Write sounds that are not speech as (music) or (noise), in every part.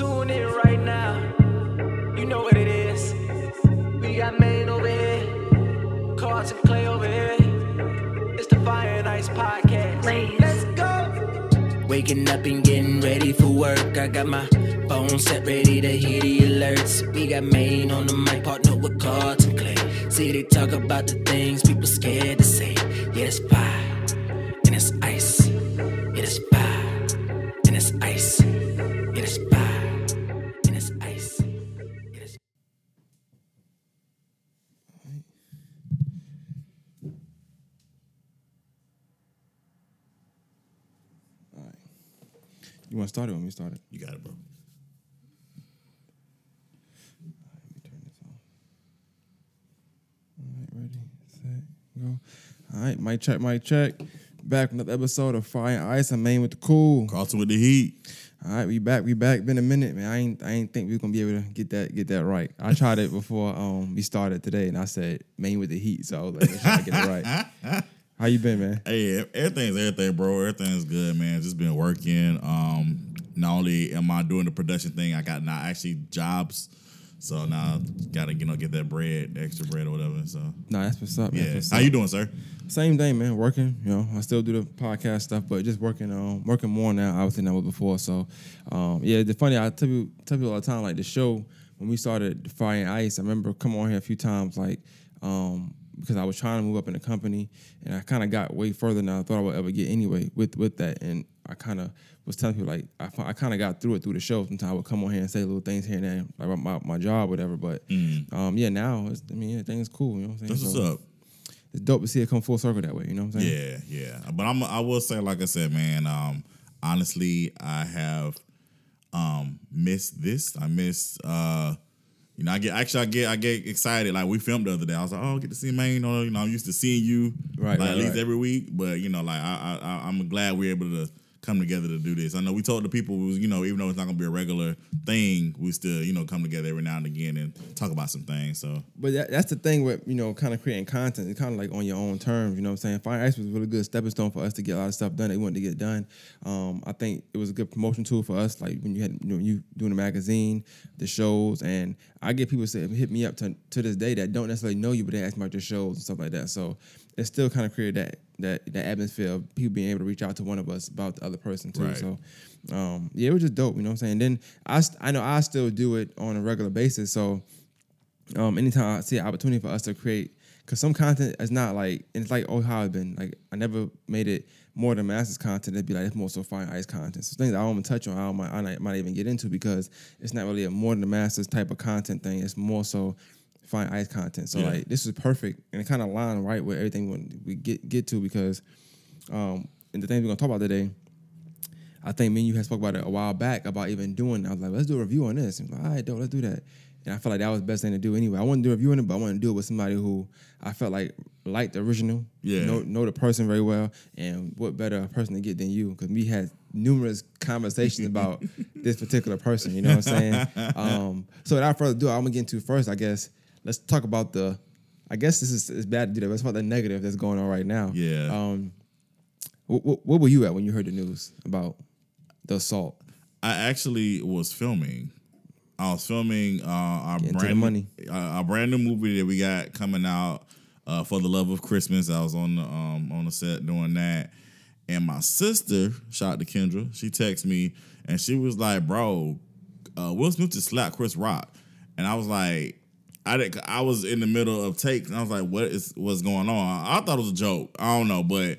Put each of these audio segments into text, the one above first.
Tune in right now. You know what it is. We got Maine over here, Cards and Clay over here. It's the Fire and Ice podcast. Let's go. Waking up and getting ready for work. I got my phone set ready to hear the alerts. We got Maine on the mic, partner with Cards and Clay. See, they talk about the things people scared to say. Yeah, it's fire, want to start it when we start it? You got it, bro. Let me turn this off. All right, ready, set, go. All right, mic check, mic check. Back with another episode of Fire and Ice. I'm Maine with the cool. Carlton with the heat. All right, we back, we back. Been a minute, man. I ain't, I ain't think we was gonna be able to get that, get that right. I tried it before um we started today, and I said Maine with the heat, so I was like, let's try to get it right. (laughs) How you been, man? Hey, everything's everything, bro. Everything's good, man. Just been working. Um, not only am I doing the production thing, I got now actually jobs. So now I gotta you know get that bread, extra bread or whatever. So Nah, that's what's up. man. yeah, what's how up. you doing, sir? Same thing, man. Working, you know, I still do the podcast stuff, but just working, um, working more now, obviously than I was before. So, um, yeah, the funny, I tell you, tell people all the time, like the show when we started Fire and Ice. I remember coming on here a few times, like, um, because I was trying to move up in the company, and I kind of got way further than I thought I would ever get anyway with with that, and I kind of was telling people like I, I kind of got through it through the show. Sometimes I would come on here and say little things here and there, like about my, my job, whatever. But um, yeah, now it's, I mean, everything's cool. You know what I'm saying? That's what's up. It's dope to see it come full circle that way. You know what I'm saying? Yeah, yeah. But I'm I will say, like I said, man, um, honestly, I have um missed this. I missed uh you know, I get actually I get I get excited. Like we filmed the other day. I was like, oh, get to see Maine. Or, you know, I'm used to seeing you Right, like right, at least right. every week. But you know, like I, I I- I'm glad we're able to come together to do this. I know we told the people, you know, even though it's not gonna be a regular thing, we still you know come together every now and again and talk about some things. So But that, that's the thing with you know kind of creating content. It's kind of like on your own terms. You know what I'm saying? Fire Ice was a really good stepping stone for us to get a lot of stuff done that we wanted to get done. Um, I think it was a good promotion tool for us. Like when you had you know you doing the magazine, the shows, and I get people say hit me up to to this day that don't necessarily know you, but they ask me about your shows and stuff like that. So it still kind of created that that that atmosphere of people being able to reach out to one of us about the other person too. Right. So um, yeah, it was just dope. You know what I'm saying? Then I st- I know I still do it on a regular basis. So um, anytime I see an opportunity for us to create, because some content is not like, and it's like, oh, how it's been. Like, I never made it more than masters content. It'd be like, it's more so fine ice content. So things I don't even touch on, I, don't, might, I might- even get into because it's not really a more than the masters type of content thing. It's more so fine ice content. So, Yeah. like, this is perfect. And it kind of aligned right with everything we- we get, get to because, um, and the things we're going to talk about today, I think me and you had spoke about it a while back about even doing. I was like, let's do a review on this. And like, all right, dope, let's do that. And I felt like that was the best thing to do anyway. I wanted to do a review on it, but I wanted to do it with somebody who I felt like liked the original, Yeah. know, know the person very well, and what better person to get than you? Because we had numerous conversations (laughs) about this particular person. You know what I'm saying? (laughs) Um, so without further ado, I'm gonna get into first. I guess let's talk about the. I guess this is it's bad to do that. But let's talk about the negative that's going on right now. Yeah. Um, what, what were you at when you heard the news about the assault? I actually was filming. I was filming uh, our brand money. Uh, our brand new movie that we got coming out uh, for the love of Christmas. I was on the um, on the set doing that, and my sister, shout out to Kendra, she texted me and she was like, "Bro, uh, Will Smith just slapped Chris Rock," and I was like. I did, I was in the middle of takes and I was like, "What is what's going on?" I thought it was a joke. I don't know, but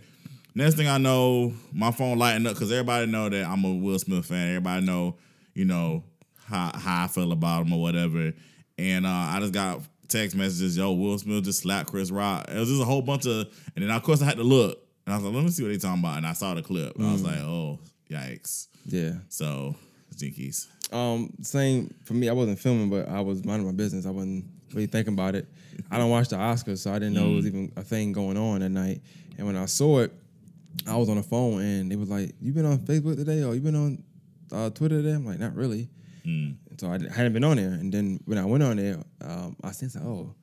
Next thing I know, my phone lighting up because everybody know that I'm a Will Smith fan. Everybody know, you know, how how I feel about him or whatever. And uh, I just got text messages, yo, Will Smith just slapped Chris Rock. It was just a whole bunch of, and then of course I had to look, and I was like, let me see what they talking about, and I saw the clip. And I was like, oh, yikes. Yeah. So, jinkies. Um, same for me. I wasn't filming, but I was minding my business. I wasn't really thinking about it. I don't watch the Oscars, so I didn't know it was even a thing going on that night. And when I saw it, I was on the phone, and they was like, "You been on Facebook today, or you been on uh, Twitter today?" I'm like, "Not really." And so I hadn't been on there. And then when I went on there, um, I sensed like, oh.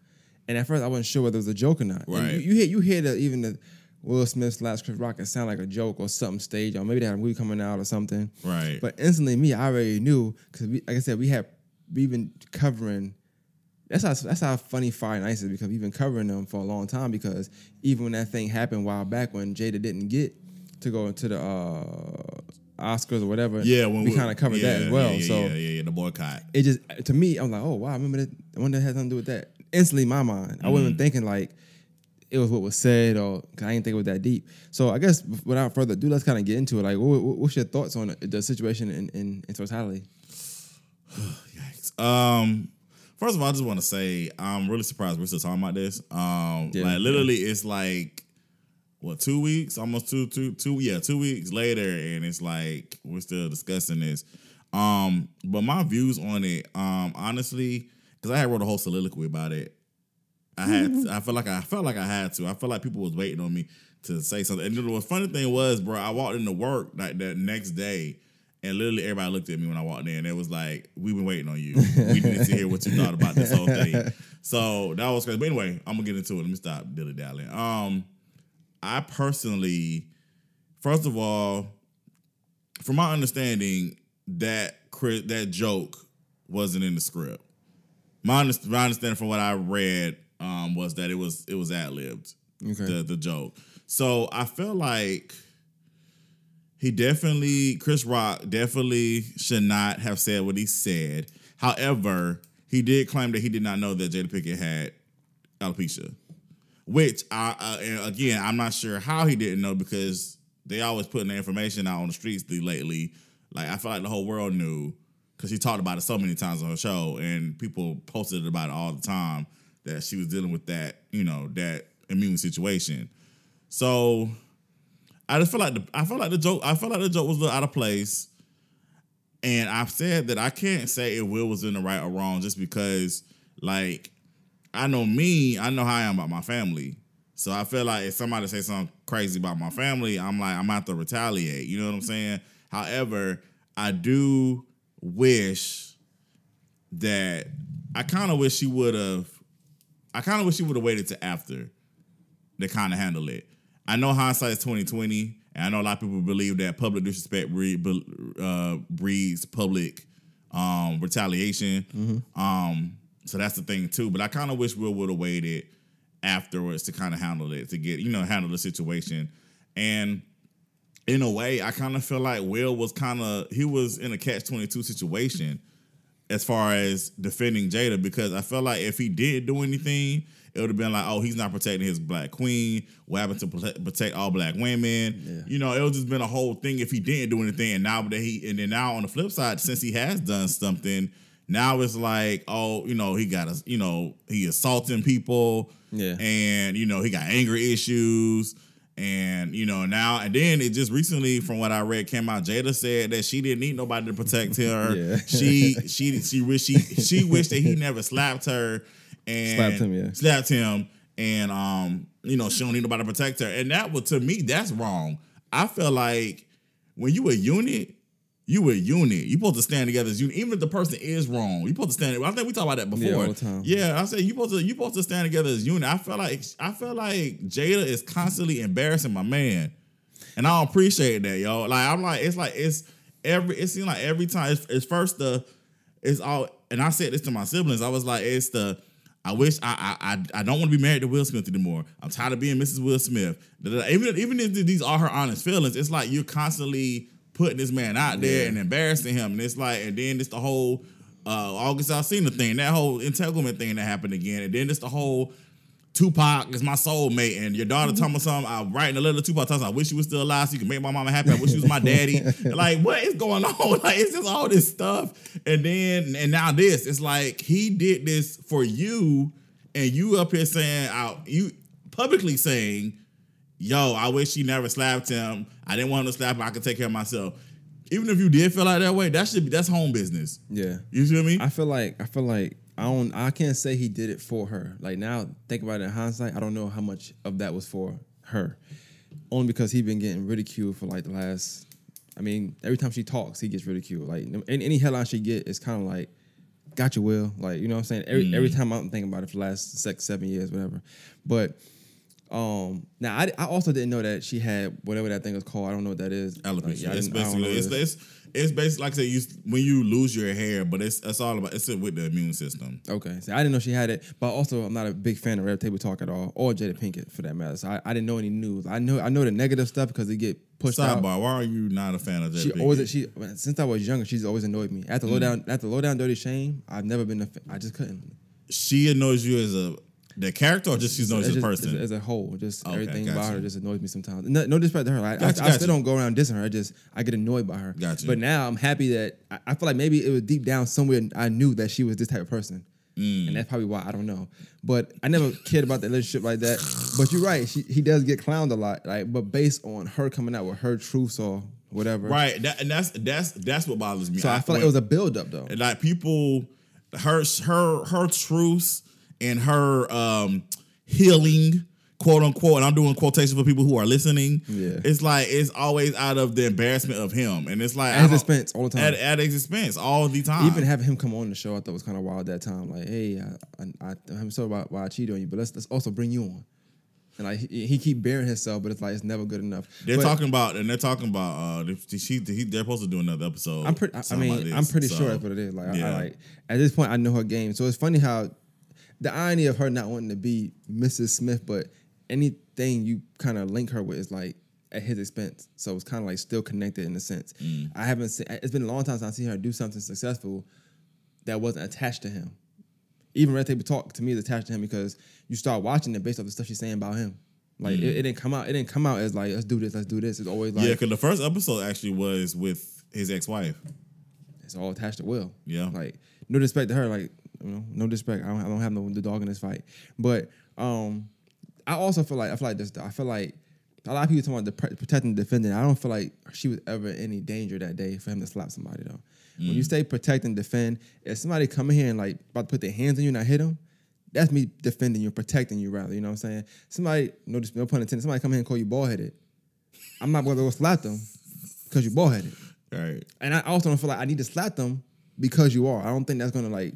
And at first I wasn't sure whether it was a joke or not. Right. you, you hear you hear the even the Will Smith's last Chris Rock, it sound like a joke or something staged, or maybe they had a movie coming out or something. Right. But instantly, me, I already knew because, like I said, we had we've been covering. That's how that's how funny Fire Ice is because we've been covering them for a long time. Because even when that thing happened a while back when Jada didn't get to go to the uh, Oscars or whatever, yeah, when we kind of covered that as well. Yeah, yeah, so yeah, yeah, yeah, the boycott. it just to me, I'm like, oh wow, I remember that. I wonder that had something to do with that. Instantly, my mind, I wasn't even thinking like it was what was said, or 'cause I didn't think it was that deep. So I guess without further ado, let's kind of get into it. Like, what, what- what's your thoughts on the- situation in, in, in totality? (sighs) Yikes. Um, first of all, I just want to say I'm really surprised we're still talking about this. Um, Yeah, like literally, it's like what two weeks, almost two, two, two, yeah, two weeks later, and it's like we're still discussing this. Um, but my views on it, um, honestly, because I had wrote a whole soliloquy about it. I had, I felt like I felt like I had to. I felt like people was waiting on me to say something. And the funny thing was, bro, I walked into work like that next day, and literally everybody looked at me when I walked in. And It was like, "We've been waiting on you. We need to hear what you thought about this whole thing." (laughs) So that was crazy. But anyway, I'm gonna get into it. Let me stop dilly dallying. Um, I personally, first of all, from my understanding, that that joke wasn't in the script. My, my understanding from what I read um, was that it was it was ad libbed. Okay. The the joke. So I feel like he definitely Chris Rock definitely should not have said what he said. However, he did claim that he did not know that Jada Pinkett had alopecia, which I uh, again I'm not sure how he didn't know because they always putting the information out on the streets lately. Like I feel like the whole world knew because she talked about it so many times on her show, and people posted about it all the time that she was dealing with that, you know, that immune situation. So I just feel like the I feel like the joke I felt like the joke was a little out of place. And I've said that I can't say if Will was in the right or wrong just because like I know me, I know how I am about my family. So I feel like if somebody say something crazy about my family, I'm like, I'm gonna to retaliate. You know what I'm saying? However, I do wish that I kind of wish she would have I kind of wish she would have waited to after to kind of handle it. I know hindsight is twenty twenty, and I know a lot of people believe that public disrespect uh, breeds public um, retaliation. Um, so that's the thing too. But I kind of wish Will would have waited afterwards to kind of handle it, to get you know handle the situation. And in a way, I kind of feel like Will was kind of he was in a catch twenty two situation as far as defending Jada because I felt like if he did do anything, it would have been like, oh, he's not protecting his black queen. What happened to protect, protect all black women? You know, it would just been a whole thing if he didn't do anything. And now that he, and then now on the flip side, since he has done something, now it's like, oh, you know, he got us, you know, he assaulting people, Yeah. and you know, he got anger issues. And you know now and then it just recently, from what I read, came out. Jada said that she didn't need nobody to protect her. (laughs) Yeah. She she she wish she she wished that he never slapped her and Slapped him, yeah. slapped him, and um, you know, she don't need nobody to protect her. And that was to me, that's wrong. I feel like when you a unit, you a unit. You supposed to stand together as unit. Even if the person is wrong, you supposed to stand. I think we talked about that before. Yeah, all the time. Yeah, I said you supposed to you supposed to stand together as unit. I feel like I feel like Jada is constantly embarrassing my man, and I don't appreciate that, yo. Like I'm like it's like it's every it seems like every time it's, it's first the it's all and I said this to my siblings. I was like it's the I wish I I I, I don't want to be married to Will Smith anymore. I'm tired of being Mrs. Will Smith. Even even if these are her honest feelings, it's like you're constantly putting this man out there and embarrassing him, and it's like and then it's the whole uh, August Alsina thing, that whole entanglement thing that happened again, and then it's the whole Tupac is my soulmate, and your daughter told me something. I'm writing a letter to Tupac. Tells I wish you was still alive so you can make my mama happy. I wish you was my daddy. (laughs) like, what is going on? (laughs) Like, it's just all this stuff, and then and now this. It's like he did this for you, and you up here saying out you publicly saying, "Yo, I wish she never slapped him. I didn't want him to slap him. I could take care of myself." Even if you did feel like that way, that should be that's home business. Yeah. You feel me? I feel like I feel like I don't I can't say he did it for her. Like now, think about it in hindsight, I don't know how much of that was for her. Only because he been getting ridiculed for like the last I mean, every time she talks, he gets ridiculed. Like any, any headline she get is kind of like, got you, Will. Like, you know what I'm saying? Every every mm. time I'm thinking about it for the last six, seven years, whatever. But Um, now I, I also didn't know that she had whatever that thing is called. I don't know what that is. Alopecia. Like, yeah, it's didn't- I don't know basically it's, it's it's basically like I said, you when you lose your hair, but it's it's all about it's with the immune system. Okay, so I didn't know she had it, but also I'm not a big fan of Red Table Talk at all, or Jada Pinkett for that matter. So I, I didn't know any news. I know I know the negative stuff because they get pushed out. Sidebar: Why are you not a fan of Jada She Pinkett? always she since I was younger, she's always annoyed me. After Mm. low down after low down dirty shame, I've never been a fa- I just couldn't. she annoys you as a the character, or just she's you as a person? as, a whole. Just Okay, everything about her just annoys me sometimes. No, no disrespect to her. Like, Gotcha, I, I gotcha. still don't go around dissing her. I just I get annoyed by her. Gotcha. But now I'm happy that I, I feel like maybe it was deep down somewhere I knew that she was this type of person. Mm. And that's probably why I don't know. But I never cared about the relationship like that. But you're right. She, he does get clowned a lot. Like, but based on her coming out with her truths or whatever. right, that, and that's that's that's what bothers me. So I, feel like it was a build up though. and like people her her her truths and her um healing quote unquote and i'm doing quotations for people who are listening Yeah. it's like it's always out of the embarrassment of him and it's like At his expense all the time. at, at his expense all the time Even having him come on the show, I thought was kind of wild that time. Like, hey, I, I, I'm sorry about why I cheated on you, but let's let's also bring you on. And like he, he keep bearing himself, but it's like it's never good enough. they're But talking about and they're talking about uh she, he, they're supposed to do another episode I'm pretty. I mean, about I'm pretty So, sure that's what it is. Like, I. I like at this point, I know her game. So it's funny how the irony of her not wanting to be Mrs. Smith, but anything you kind of link her with is like at his expense. So it's kind of like still connected in a sense. Mm. I haven't seen. It's been a long time since I've seen her do something successful that wasn't attached to him. Even Red Table Talk to me is attached to him because you start watching it based off the stuff she's saying about him. Like it, it didn't come out. It didn't come out as like let's do this, let's do this. It's always like yeah because the first episode actually was with his ex-wife it's all attached to Will. Yeah. Like no disrespect to her. Like you know, no disrespect. I don't, I don't have no the dog in this fight. But um, I also feel like I feel like this. I feel like a lot of people talking about the protecting, defending. I don't feel like she was ever in any danger that day for him to slap somebody though. When Mm. you say protect and defend, if somebody come in here and like about to put their hands on you and I hit them. That's me defending you, protecting you, rather. You know what I'm saying? Somebody, no, no pun intended. Somebody come in and call you bald headed. I'm not going to go slap them because you bald headed. right And I also don't feel like I need to slap them because you are. I don't think that's gonna like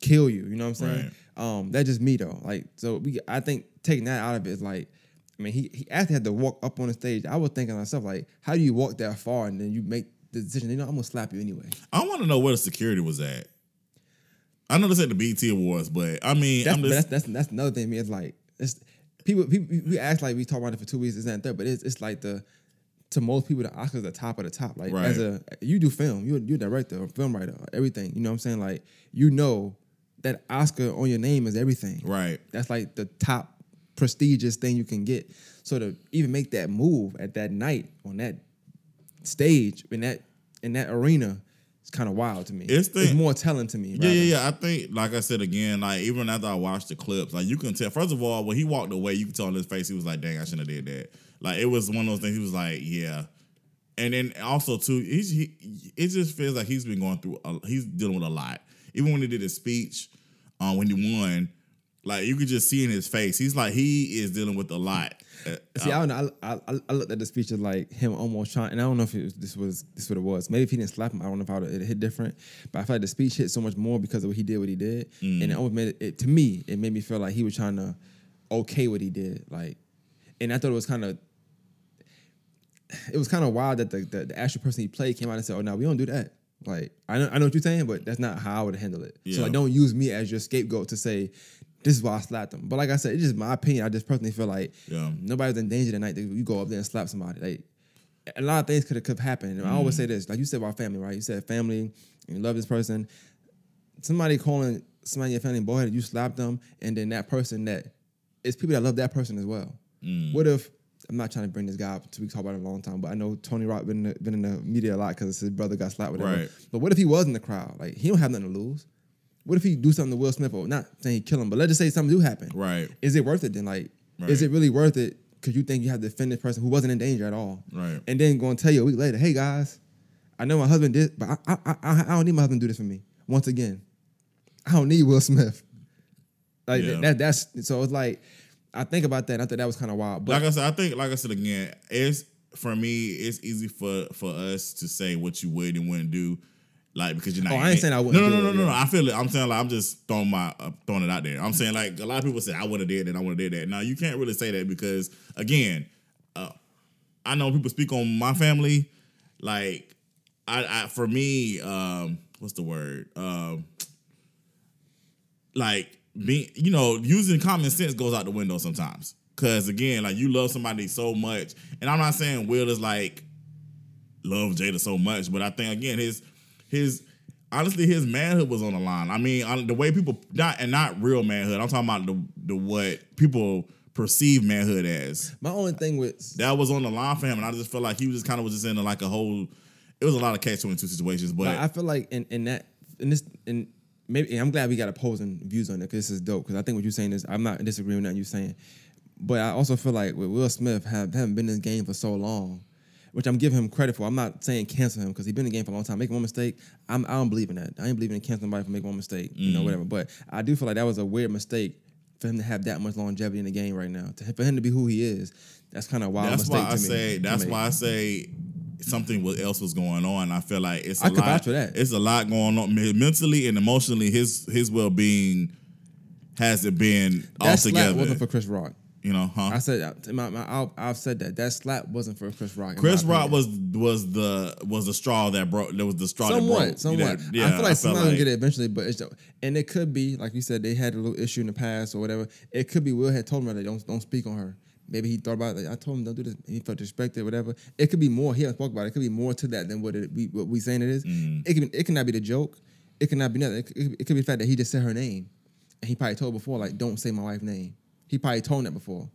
kill you. You know what I'm saying? Um, that's just me though. Like, so we, I think taking that out of it is like, I mean, he he actually had to walk up on the stage. I was thinking to myself like, how do you walk that far and then you make the decision? You know, I'm gonna slap you anyway. i want to know where the security was at i know this at the bt awards but i mean That's i'm just that's, that's that's another thing. To me, it's like it's people. People we act like we talk about it for two weeks, is that but it's it's like the to most people the Oscars the top of the top. Like as a you do film, you're you're a director, a film writer, everything. You know what I'm saying? Like you know that Oscar on your name is everything. right That's like the top prestigious thing you can get. So to even make that move at that night on that stage in that in that arena, it's kind of wild to me. It's the- more telling to me. Yeah, yeah, yeah. I think, like I said again, like even after I watched the clips, like you can tell. First of all, when he walked away, you could tell on his face he was like, "Dang, I shouldn't have did that." Like it was one of those things. He was like, "Yeah," and then also too, he's, he it just feels like he's been going through. A, he's dealing with a lot. Even when he did his speech, um, when he won, like you could just see in his face, he's like he is dealing with a lot. Uh, See, I don't know. I, I, I looked at the speech as like him almost trying, and I don't know if it was, this was this what it was. Maybe if he didn't slap him, I don't know if it hit different. But I feel like the speech hit so much more because of what he did, what he did, and it almost made it, it to me. It made me feel like he was trying to okay what he did, like, and I thought it was kind of. It was kind of wild that the, the the actual person he played came out and said, "Oh, no, we don't do that." Like, I know, I know what you're saying, but that's not how I would handle it. So, Yeah. like, don't use me as your scapegoat to say, "This is why I slapped them. But like I said, it's just my opinion. I just personally feel like Yeah. Nobody was in danger tonight. that you go up there and slap somebody. Like a lot of things could have happened. And I always mm. say this, like you said about family, right? You said family and you love this person. Somebody calling somebody in your family boy, you slap them, and then that person that it's people that love that person as well. Mm. What if I'm not trying to bring this guy up to we talk about it a long time, but I know Tony Rock been in the, been in the media a lot because his brother got slapped with Right. But what if he was in the crowd? Like he don't have nothing to lose. What if he do something to Will Smith or not saying he kill him, but let's just say something do happen. Right. Is it worth it then? Like, Right. is it really worth it? Because you think you have to defend this person who wasn't in danger at all. Right. And then going to tell you a week later, hey guys, I know my husband did, but I, I, I, I don't need my husband to do this for me. Once again, I don't need Will Smith. Like Yeah. that, that's so it's like I think about that. and I thought that was kind of wild. But like I said, I think, like I said again, it's for me, it's easy for for us to say what you would and wouldn't do. Like because you're not. Oh, I ain't saying I wouldn't No, no, do no, no, no, no. I feel it. I'm saying like I'm just throwing my uh, throwing it out there. I'm saying like a lot of people say I would have did that. I would have did that. Now you can't really say that because again, uh, I know people speak on my family. Like I, I for me, um, what's the word? Um, like being, you know, using common sense goes out the window sometimes. Cause again, like you love somebody so much, and I'm not saying Will is like love Jada so much, but I think again his his honestly his manhood was on the line. I mean, on the way people not and not real manhood. I'm talking about the the what people perceive manhood as. My only thing with That was on the line for him, and I just felt like he was just kind of was just in like a whole. It was a lot of catch twenty two situations, but But I feel like in, in that in this in maybe I'm glad we got opposing views on it because this is dope. Because I think what you're saying is I'm not disagreeing with that you're saying, but I also feel like with Will Smith have haven't been in this game for so long, which I'm giving him credit for. I'm not saying cancel him because he's been in the game for a long time. Make one mistake, I'm I don't believe in that. I ain't believing in canceling somebody for making one mistake, you know, mm. whatever. But I do feel like that was a weird mistake for him to have that much longevity in the game right now. To, for him to be who he is, that's kind of wild that's why I say that's why I say something else was going on. I feel like it's a I could lot. that. It's a lot going on mentally and emotionally. His his well being hasn't been all that slap together. wasn't for Chris Rock. you know, huh? I said uh, my, my I'll, I've said that that slap wasn't for Chris Rock. Chris Rock was was the was the straw that broke. That was the straw that somewhat, broke. somewhat. Yeah, I feel like someone's gonna get it eventually, but it's and it could be like you said they had a little issue in the past or whatever. It could be Will had told him that don't don't speak on her. Maybe he thought about it. I told him don't do this. He felt disrespected, whatever. It could be more. He hasn't spoke about it. It could be more to that than what it we what we saying it is. Mm. It can it cannot be the joke. It cannot be nothing. It, could- it could be the fact that he just said her name, and he probably told before like don't say my wife's name. He probably told him that before.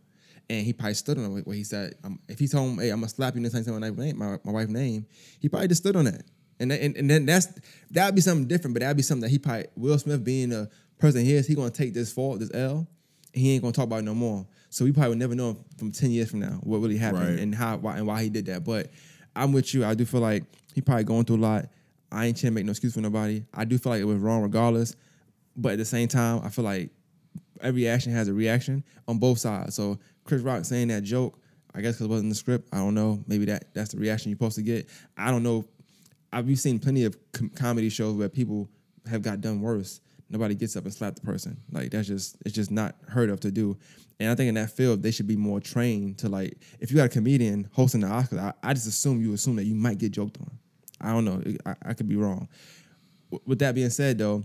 And he probably stood on it where he said, um, if he told him, hey, I'm gonna slap you next time my name, my, my wife's name, he probably just stood on that. And, that- and and then that's that would be something different, but that'd be something that he probably Will Smith being a person he is, he gonna take this fault, this L, he ain't gonna talk about it no more. So we probably would never know from ten years from now what really happened Right. and how why and why he did that. But I'm with you. I do feel like he probably going through a lot. I ain't trying to make no excuse for nobody. I do feel like it was wrong regardless. But at the same time, I feel like every action has a reaction on both sides. So Chris Rock saying that joke, I guess because it wasn't in the script. I don't know. Maybe that that's the reaction you're supposed to get. I don't know. I've seen plenty of com- comedy shows where people have got done worse. Nobody gets up and slap the person. Like that's just it's just not heard of to do. And I think in that field they should be more trained to like if you got a comedian hosting the Oscars, I, I just assume you assume that you might get joked on. I don't know. I, I could be wrong. With that being said, though,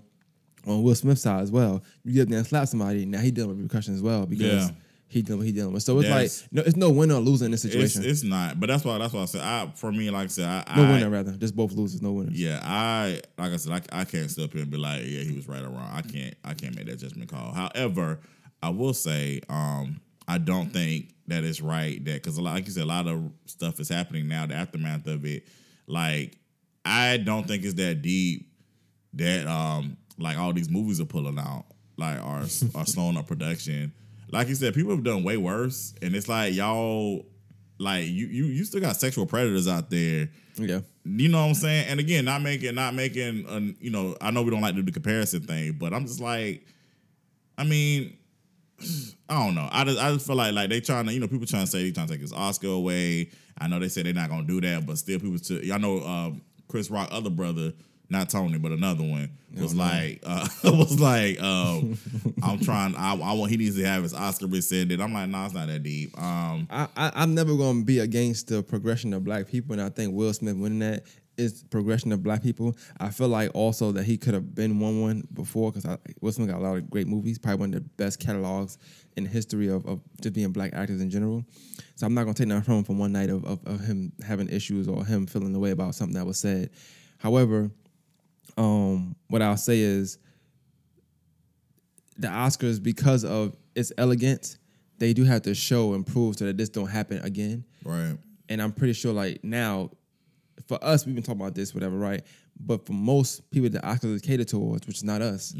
on Will Smith's side as well, you get up there and slap somebody. Now he dealing with repercussions as well because Yeah. He dealing with he dealing with. So it's Yes. like no, it's no winner or loser in this It's, situation. it's not, but that's why that's why I said I for me like I said I, no I winner rather, just both losers, no winners. yeah I like I said I, I can't step here and be like yeah he was right or wrong I can't I can't make that judgment call. However, I will say um I don't think that it's right that because like you said a lot of stuff is happening now the aftermath of it like I don't think it's that deep that um like all these movies are pulling out like are are slowing up production. Like you said, people have done way worse, and it's like y'all like you you you still got sexual predators out there. Yeah. You know what I'm saying? And again, not making not making an, you know I know we don't like to do the comparison thing, but I'm just like, I mean. (sighs) I don't know. I just, I just feel like like they trying to you know people trying to say they trying to take his Oscar away. I know they said they're not gonna do that, but still people. To, y'all know um, Chris Rock other brother, not Tony, but another one was like uh, (laughs) was like um, I'm trying. I, I want he needs to have his Oscar rescinded. I'm like, nah, it's not that deep. Um, I, I I'm never gonna be against the progression of black people, and I think Will Smith winning that is progression of black people. I feel like also that he could have been one one before because Will Smith got a lot of great movies, probably one of the best catalogs in the history of, of just being black actors in general. So I'm not gonna take nothing from him from one night of, of, of him having issues or him feeling the way about something that was said. However, um, what I'll say is the Oscars because of its elegance, they do have to show and prove so that this don't happen again. right. And I'm pretty sure like now, for us, we've been talking about this, whatever, right? But for most people that Oscars is catered towards, which is not us,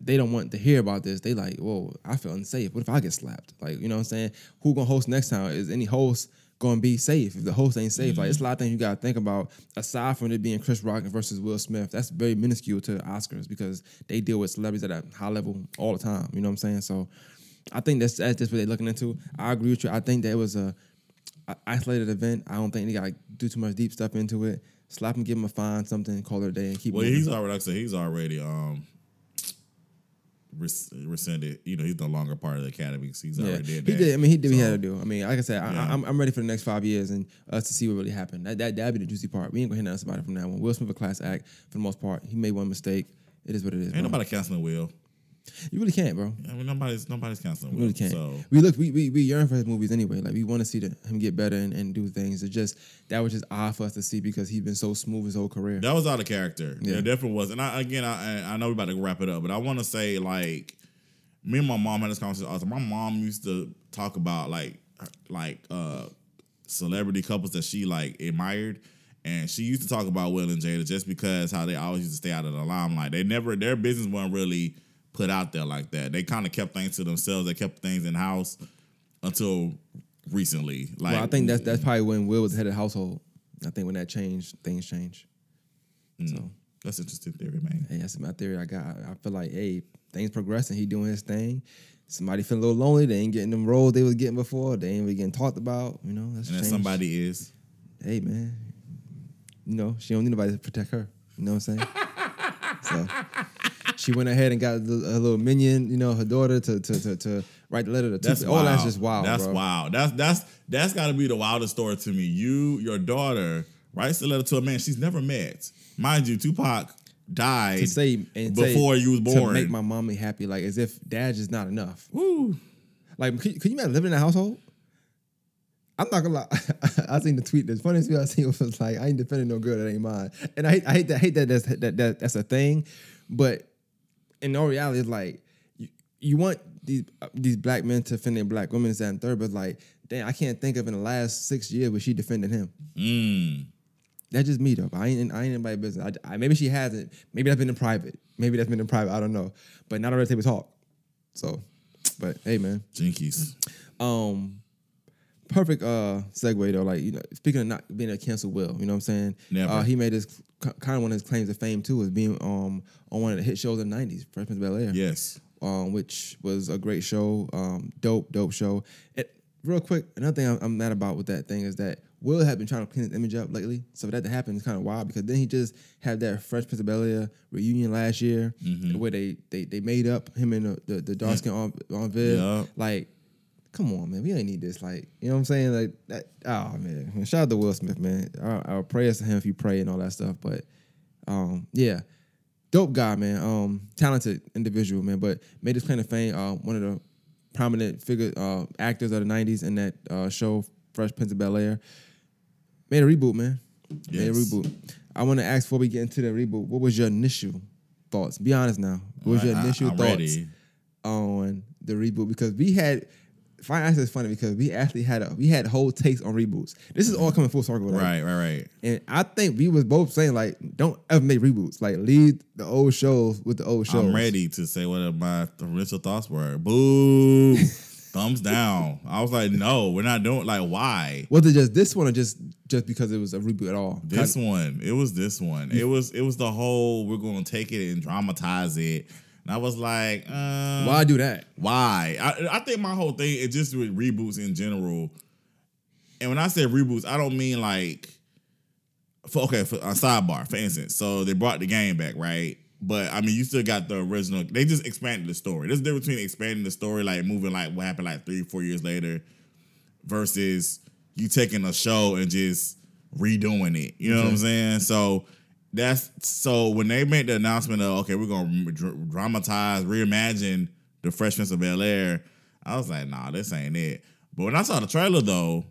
they don't want to hear about this. They like, whoa, I feel unsafe. What if I get slapped? Like, you know what I'm saying? Who gonna host next time? Is any host gonna be safe? If the host ain't safe, like it's a lot of things you gotta think about aside from it being Chris Rock versus Will Smith. That's very minuscule to the Oscars because they deal with celebrities at a high level all the time. You know what I'm saying? So I think that's that's just what they're looking into. I agree with you. I think that it was a, isolated event. I don't think they gotta do too much deep stuff into it. slap him, give him a fine, something, call it a day, and keep. Well, moving. he's already like I said, he's already um rescinded. You know, he's no longer part of the academy because he's Yeah, already did he that. did. I mean, he did what he had to do. I mean, like I said, I, Yeah. I'm, I'm ready for the next five years and us to see what really happened. That that that'd be the juicy part. We ain't gonna hear nothing about it from now on. Will Smith a class act for the most part. He made one mistake. It is what it is. Ain't bro. nobody canceling Will. You really can't, bro. I mean, nobody's nobody's canceling You really can't. So We look, we, we we yearn for his movies anyway. Like we want to see the, him get better and, and do things. It's just that was just odd for us to see because he's been so smooth his whole career. that was out of character. Yeah. It definitely was. And I, again, I I know we're about to wrap it up, but I want to say like me and my mom had this conversation. time. My mom used to talk about like like uh celebrity couples that she like admired. And she used to talk about Will and Jada just because how they always used to stay out of the limelight. They never their business wasn't really put out there like that. They kind of kept things to themselves. They kept things in house until recently. Like well, I think that's that's probably when Will was head of the household. I think when that changed, things changed. Mm. So that's interesting theory, man. hey, that's my theory. I got. I feel like hey, things progressing. He doing his thing. Somebody feeling a little lonely. They ain't getting them roles they was getting before. They ain't really getting talked about. You know, that's And then somebody is hey man, you know, she don't need nobody to protect her. You know what I'm saying? (laughs) so she went ahead and got a little, little minion, you know, her daughter to to to, to write the letter to That's. All oh, that's just wild, That's bro. wild. That's that's that's got to be the wildest story to me. You, your daughter, writes the letter to a man she's never met. Mind you, Tupac died To say and before say, you was to born. make my mommy happy, like as if dad's just not enough. Woo. Like, could, could you imagine living in a household? I'm not gonna lie. (laughs) I seen the tweet. The funniest tweet I seen was like, "I ain't defending no girl that ain't mine," and I hate, I hate that. I Hate that that's that, that that's a thing, but in all reality, it's like you, you want these uh, these black men to defend their black women, that and third, but like, damn, I can't think of in the last six years where she defended him. Mm. That's just me though. I ain't I ain't in my business. I, I, maybe she hasn't. Maybe that's been in private. Maybe that's been in private. I don't know. But not on the table talk. So, but hey, man. Jinkies. Um, perfect uh segue though. Like you know, speaking of not being a cancel will, you know what I'm saying? Never. Uh, he made his kind of one of his claims of fame too was being um on one of the hit shows in the '90s, Fresh Prince of Bel Air. Yes. Um, which was a great show. Um, dope, dope show. And real quick, another thing I'm, I'm mad about with that thing is that Will had been trying to clean his image up lately. So for that to happen is kind of wild because then he just had that Fresh Prince of Bel Air reunion last year Mm-hmm. where they they they made up him and the the, the dark skin on on Viv. Yeah. Like, come on, man, we ain't need this. Like, you know what I'm saying? Like that. Oh man, shout out to Will Smith, man. Our, our prayers to him if you pray and all that stuff. But um, yeah, dope guy, man. Um, talented individual, man. But made his claim to fame. Uh, one of the prominent figure uh, actors of the '90s in that uh, show, Fresh Prince of Bel Air. Made a reboot, man. Made a reboot. I want to ask before we get into the reboot, what was your initial thoughts? Be honest now. What was your I- I- initial I'm thoughts ready. on the reboot? Because we had. Fine Arts is funny because we actually had a we had whole takes on reboots. This is all coming full circle, right? Right, right, right. And I think we was both saying like, don't ever make reboots. Like, leave the old shows with the old shows. I'm ready to say what my initial thoughts were. Boo. (laughs) Thumbs down. I was like, no, we're not doing like why? Was it just this one or just just because it was a reboot at all? This one. It was this one. It was it was the whole we're gonna take it and dramatize it. And I was like, uh, Why do that? Why? I, I think my whole thing is just with reboots in general. And when I say reboots, I don't mean like, for, okay, for a sidebar, for instance. So they brought the game back, right? But I mean, you still got the original. They just expanded the story. There's a difference between expanding the story, like moving like what happened like three, four years later, versus you taking a show and just redoing it. You know what I'm saying? So that's so when they made the announcement of okay, we're gonna dr- dramatize, reimagine the Fresh Prince of Bel Air. I was like, nah, this ain't it. But when I saw the trailer though,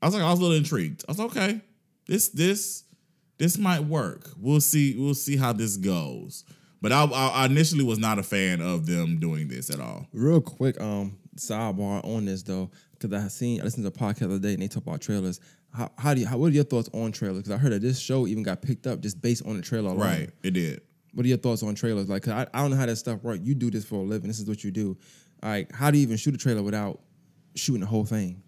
I was like, I was a little intrigued. I was like, okay, this this this might work. We'll see. We'll see how this goes. But I I initially was not a fan of them doing this at all. Real quick, um, sidebar on this though, because I seen I listened to a podcast the other day and they talk about trailers. How, how do you how, what are your thoughts on trailers? Because I heard that this show even got picked up just based on the trailer alone. Right. It did. What are your thoughts on trailers? Like, 'cause I, I don't know how that stuff works. You do this for a living. This is what you do. Like, how do you even shoot a trailer without shooting the whole thing?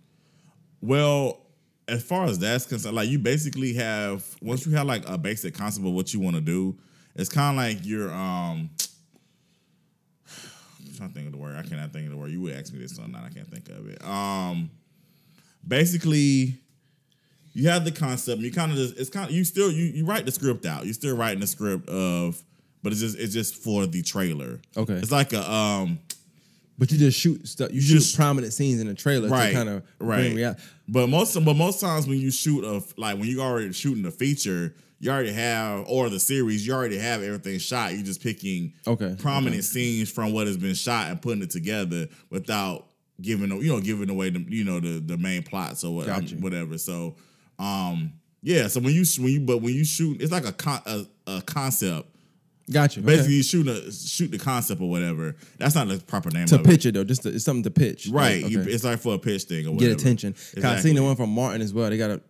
Well, as far as that's concerned, like you basically have once you have like a basic concept of what you want to do, it's kind of like you're um. I'm trying to think of the word. I cannot think of the word. You would ask me this, so now I can't think of it. Um, basically, you have the concept. You kind of just it's kind of you still you you write the script out. You're still writing the script of, but it's just it's just for the trailer. Okay. it's like a um But you just shoot stuff. You Just- shoot prominent scenes in the trailer right to kind of right. bring. But most but most times when you shoot a like when you already shooting the feature, you already have or the series, you already have everything shot. You're just picking Okay, prominent scenes from what has been shot and putting it together without giving you know giving away the you know the the main plots or what, Gotcha. whatever. So um yeah, so when you when you but when you shoot, it's like a con, a, a concept. Gotcha. Basically, you shoot a shoot the concept or whatever. That's not the proper name to of pitch it though, just to, it's something to pitch. Right, Okay. you, it's like for a pitch thing or whatever. get attention. 'Cause I Exactly. seen the one from Martin as well. They got a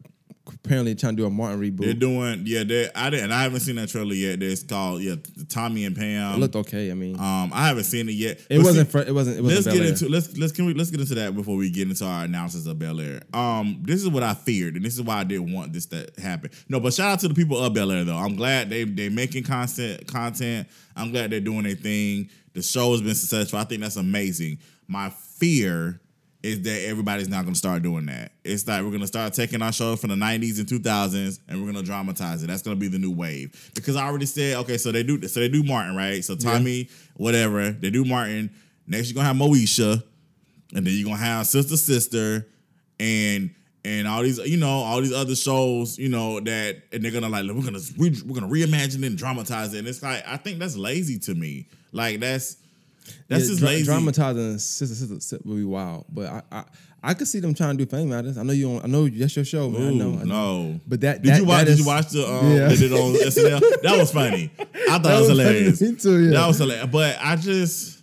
apparently trying to do a Martin reboot. They're doing yeah. They I didn't. I haven't seen that trailer yet. It's called yeah. Tommy and Pam. it looked okay. I mean, um, I haven't seen it yet. it But wasn't. see, fr- it wasn't. It wasn't. let's get Bel-Air. into let's let's can we let's get into that before we get into our analysis of Bel Air. Um, this is what I feared, and this is why I didn't want this to happen. No, but shout out to the people of Bel Air though. I'm glad they they making content content. I'm glad they're doing their thing. The show has been successful. I think that's amazing. My fear is that everybody's not going to start doing that. It's like we're going to start taking our show from the 90s and 2000s and we're going to dramatize it. That's going to be the new wave. Because I already said, okay, so they do so they do Martin, right? So Tommy, whatever, they do Martin. Next you're to have Moesha and then you're to have Sister Sister and and all these, you know, all these other shows, you know, that and they're gonna like, we're gonna re, we're gonna reimagine it and dramatize it. And it's like, I think that's lazy to me. Like that's that's Yeah, just dra- lazy. Dramatizing sister, sister, sister would be wild, but I, I, I could see them trying to do Family Matters. I know you. Don't, I know that's your show. Man. I Ooh, know. I know. no. But that Did that- you watch? Did is- you watch the? Um, Yeah. They did on (laughs) SNL. That was funny. I thought it was was hilarious. (laughs) me too, yeah. That was hilarious. But I just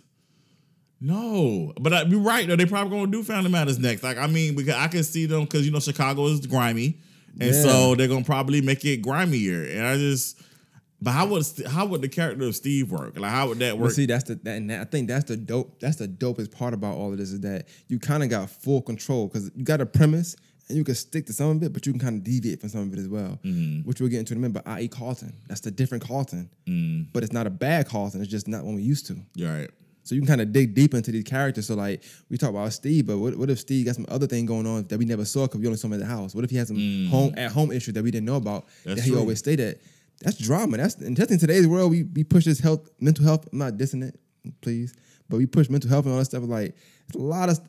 no. But I, you're right though. They probably gonna do Family Matters next. Like I mean, because I can see them because you know Chicago is grimy, and Yeah. so they're gonna probably make it grimier. And I just. But how would how would the character of Steve work? Like how would that But work? see, that's the that, and that, I think that's the dope. That's the dopest part about all of this is that you kind of got full control because you got a premise and you can stick to some of it, but you can kind of deviate from some of it as well, Mm-hmm. which we'll get into in a minute. But I.E. Carlton, that's the different Carlton, Mm. but it's not a bad Carlton. It's just not one we used to. You're right. So you can kind of dig deep into these characters. So like we talk about Steve, but what, what if Steve got some other thing going on that we never saw because we only saw him at the house? What if he had some home at home issues that we didn't know about Mm. That's that he true. always stayed at? That's drama. That's and just in today's world, we we push this health, mental health. I'm not dissing it, please, but we push mental health and all that stuff. Like it's a lot of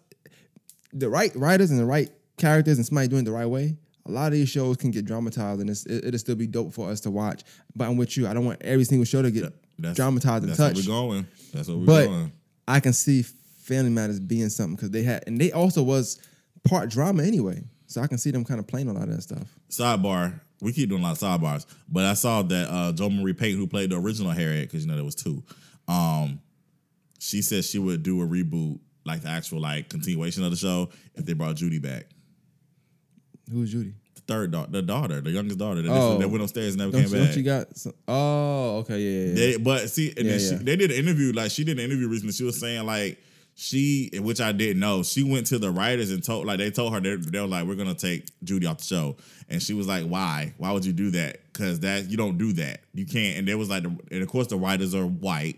the right writers and the right characters and somebody doing it the right way. A lot of these shows can get dramatized and it's, it, it'll still be dope for us to watch. But I'm with you. I don't want every single show to get That's dramatized and touch. That's touched. where we're going. That's where we're But going. I can see Family Matters being something because they had, and they also was part drama anyway. So I can see them kind of playing a lot of that stuff. sidebar. We keep doing a lot of sidebars, but I saw that uh, Jo Marie Payton, who played the original Harriet, because you know there was two. Um, she said she would do a reboot, like the actual like continuation of the show, if they brought Judy back. Who's Judy? The third daughter, the daughter, the youngest daughter, that, Oh. that went upstairs and never Don't, came back. you got? Some, oh, okay, yeah, yeah. yeah. They, but see, and Yeah, then she, they did an interview. Like she did an interview recently. She was saying like she, which I didn't know. She went to the writers and told like they told her they, they were like we're gonna take Judy off the show, and she was like, why? Why would you do that? Because that you don't do that. You can't. And there was like, the, and of course the writers are white.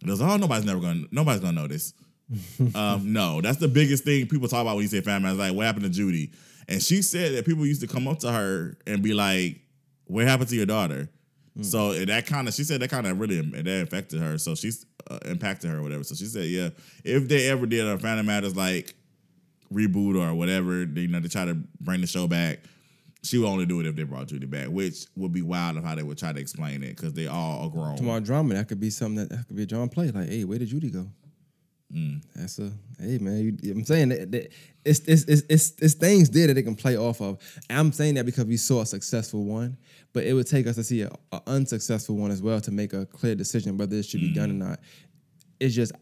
And it was like, oh nobody's never gonna nobody's gonna notice. (laughs) um, no, that's the biggest thing people talk about when you say family. I was like what happened to Judy, and she said that people used to come up to her and be like, what happened to your daughter? So and that kind of, she said that kind of really that affected her. So she's uh, impacted her or whatever. So she said, yeah, if they ever did a Family Matters like reboot or whatever, they, you know, they try to bring the show back, she would only do it if they brought Judy back, which would be wild of how they would try to explain it because they all are grown. Tomorrow drama that could be something that, that could be a drama play. Like, hey, where did Judy go? Mm. That's a hey man. You, I'm saying that, that it's, it's it's it's it's things there that they can play off of. I'm saying that because we saw a successful one, but it would take us to see a, a unsuccessful one as well to make a clear decision whether it should be done or Mm. not. It's just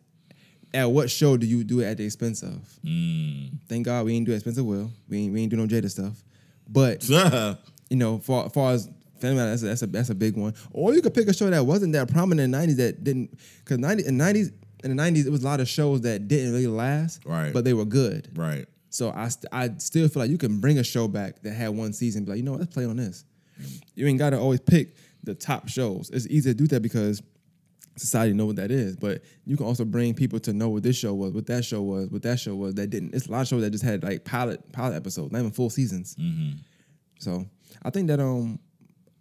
at what show do you do it at the expense of? Mm. Thank God we ain't do expensive will. We ain't we ain't do no Jada stuff. But (laughs) you know, far far as Family that's a, that's a that's a big one. Or you could pick a show that wasn't that prominent in the '90s that didn't, because '90 in '90s in the '90s it was a lot of shows that didn't really last, Right. But they were good. right. So I st- I still feel like you can bring a show back that had one season, be like, you know, what, let's play on this. You ain't got to always pick the top shows. It's easy to do that because society know what that is. But you can also bring people to know what this show was, what that show was, what that show was that didn't. It's a lot of shows that just had like pilot pilot episodes, not even full seasons. So I think that um,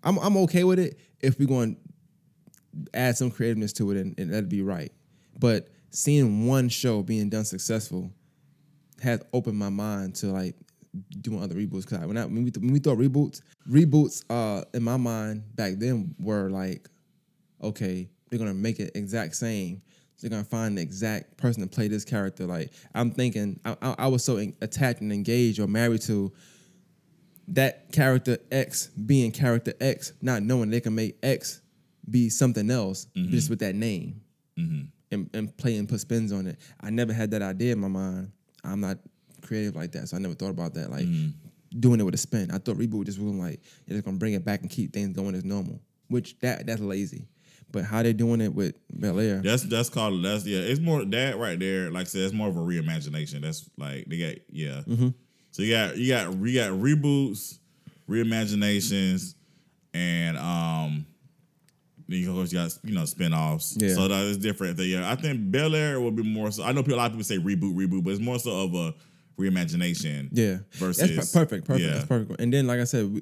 I'm I'm okay with it if we're going to add some creativeness to it and, and that'd be right. But seeing one show being done successful has opened my mind to like doing other reboots. Cause when I when we when we thought reboots, reboots uh in my mind back then were like, okay, they're gonna make it exact same. They're gonna find the exact person to play this character. Like I'm thinking, I, I, I was so en- attached and engaged or married to that character X being character X, not knowing they can make X be something else just with that name and, and play and put spins on it. I never had that idea in my mind. I'm not creative like that, so I never thought about that. Like doing it with a spin. I thought reboot just was like you're just gonna bring it back and keep things going as normal, which that that's lazy. But how they doing it with Bel Air? That's that's called that's yeah. It's more that right there. Like I said, it's more of a reimagination. That's like they got yeah. Mm-hmm. So you got you got you got reboots, reimaginations, and um. Then you of course you got you know spinoffs. Yeah. So that is different. Yeah, I think Bel Air will be more. So I know people, a lot of people say reboot, reboot, but it's more so of a reimagination. Yeah, Versus that's per- perfect, perfect. Yeah. That's perfect. And then, like I said, we,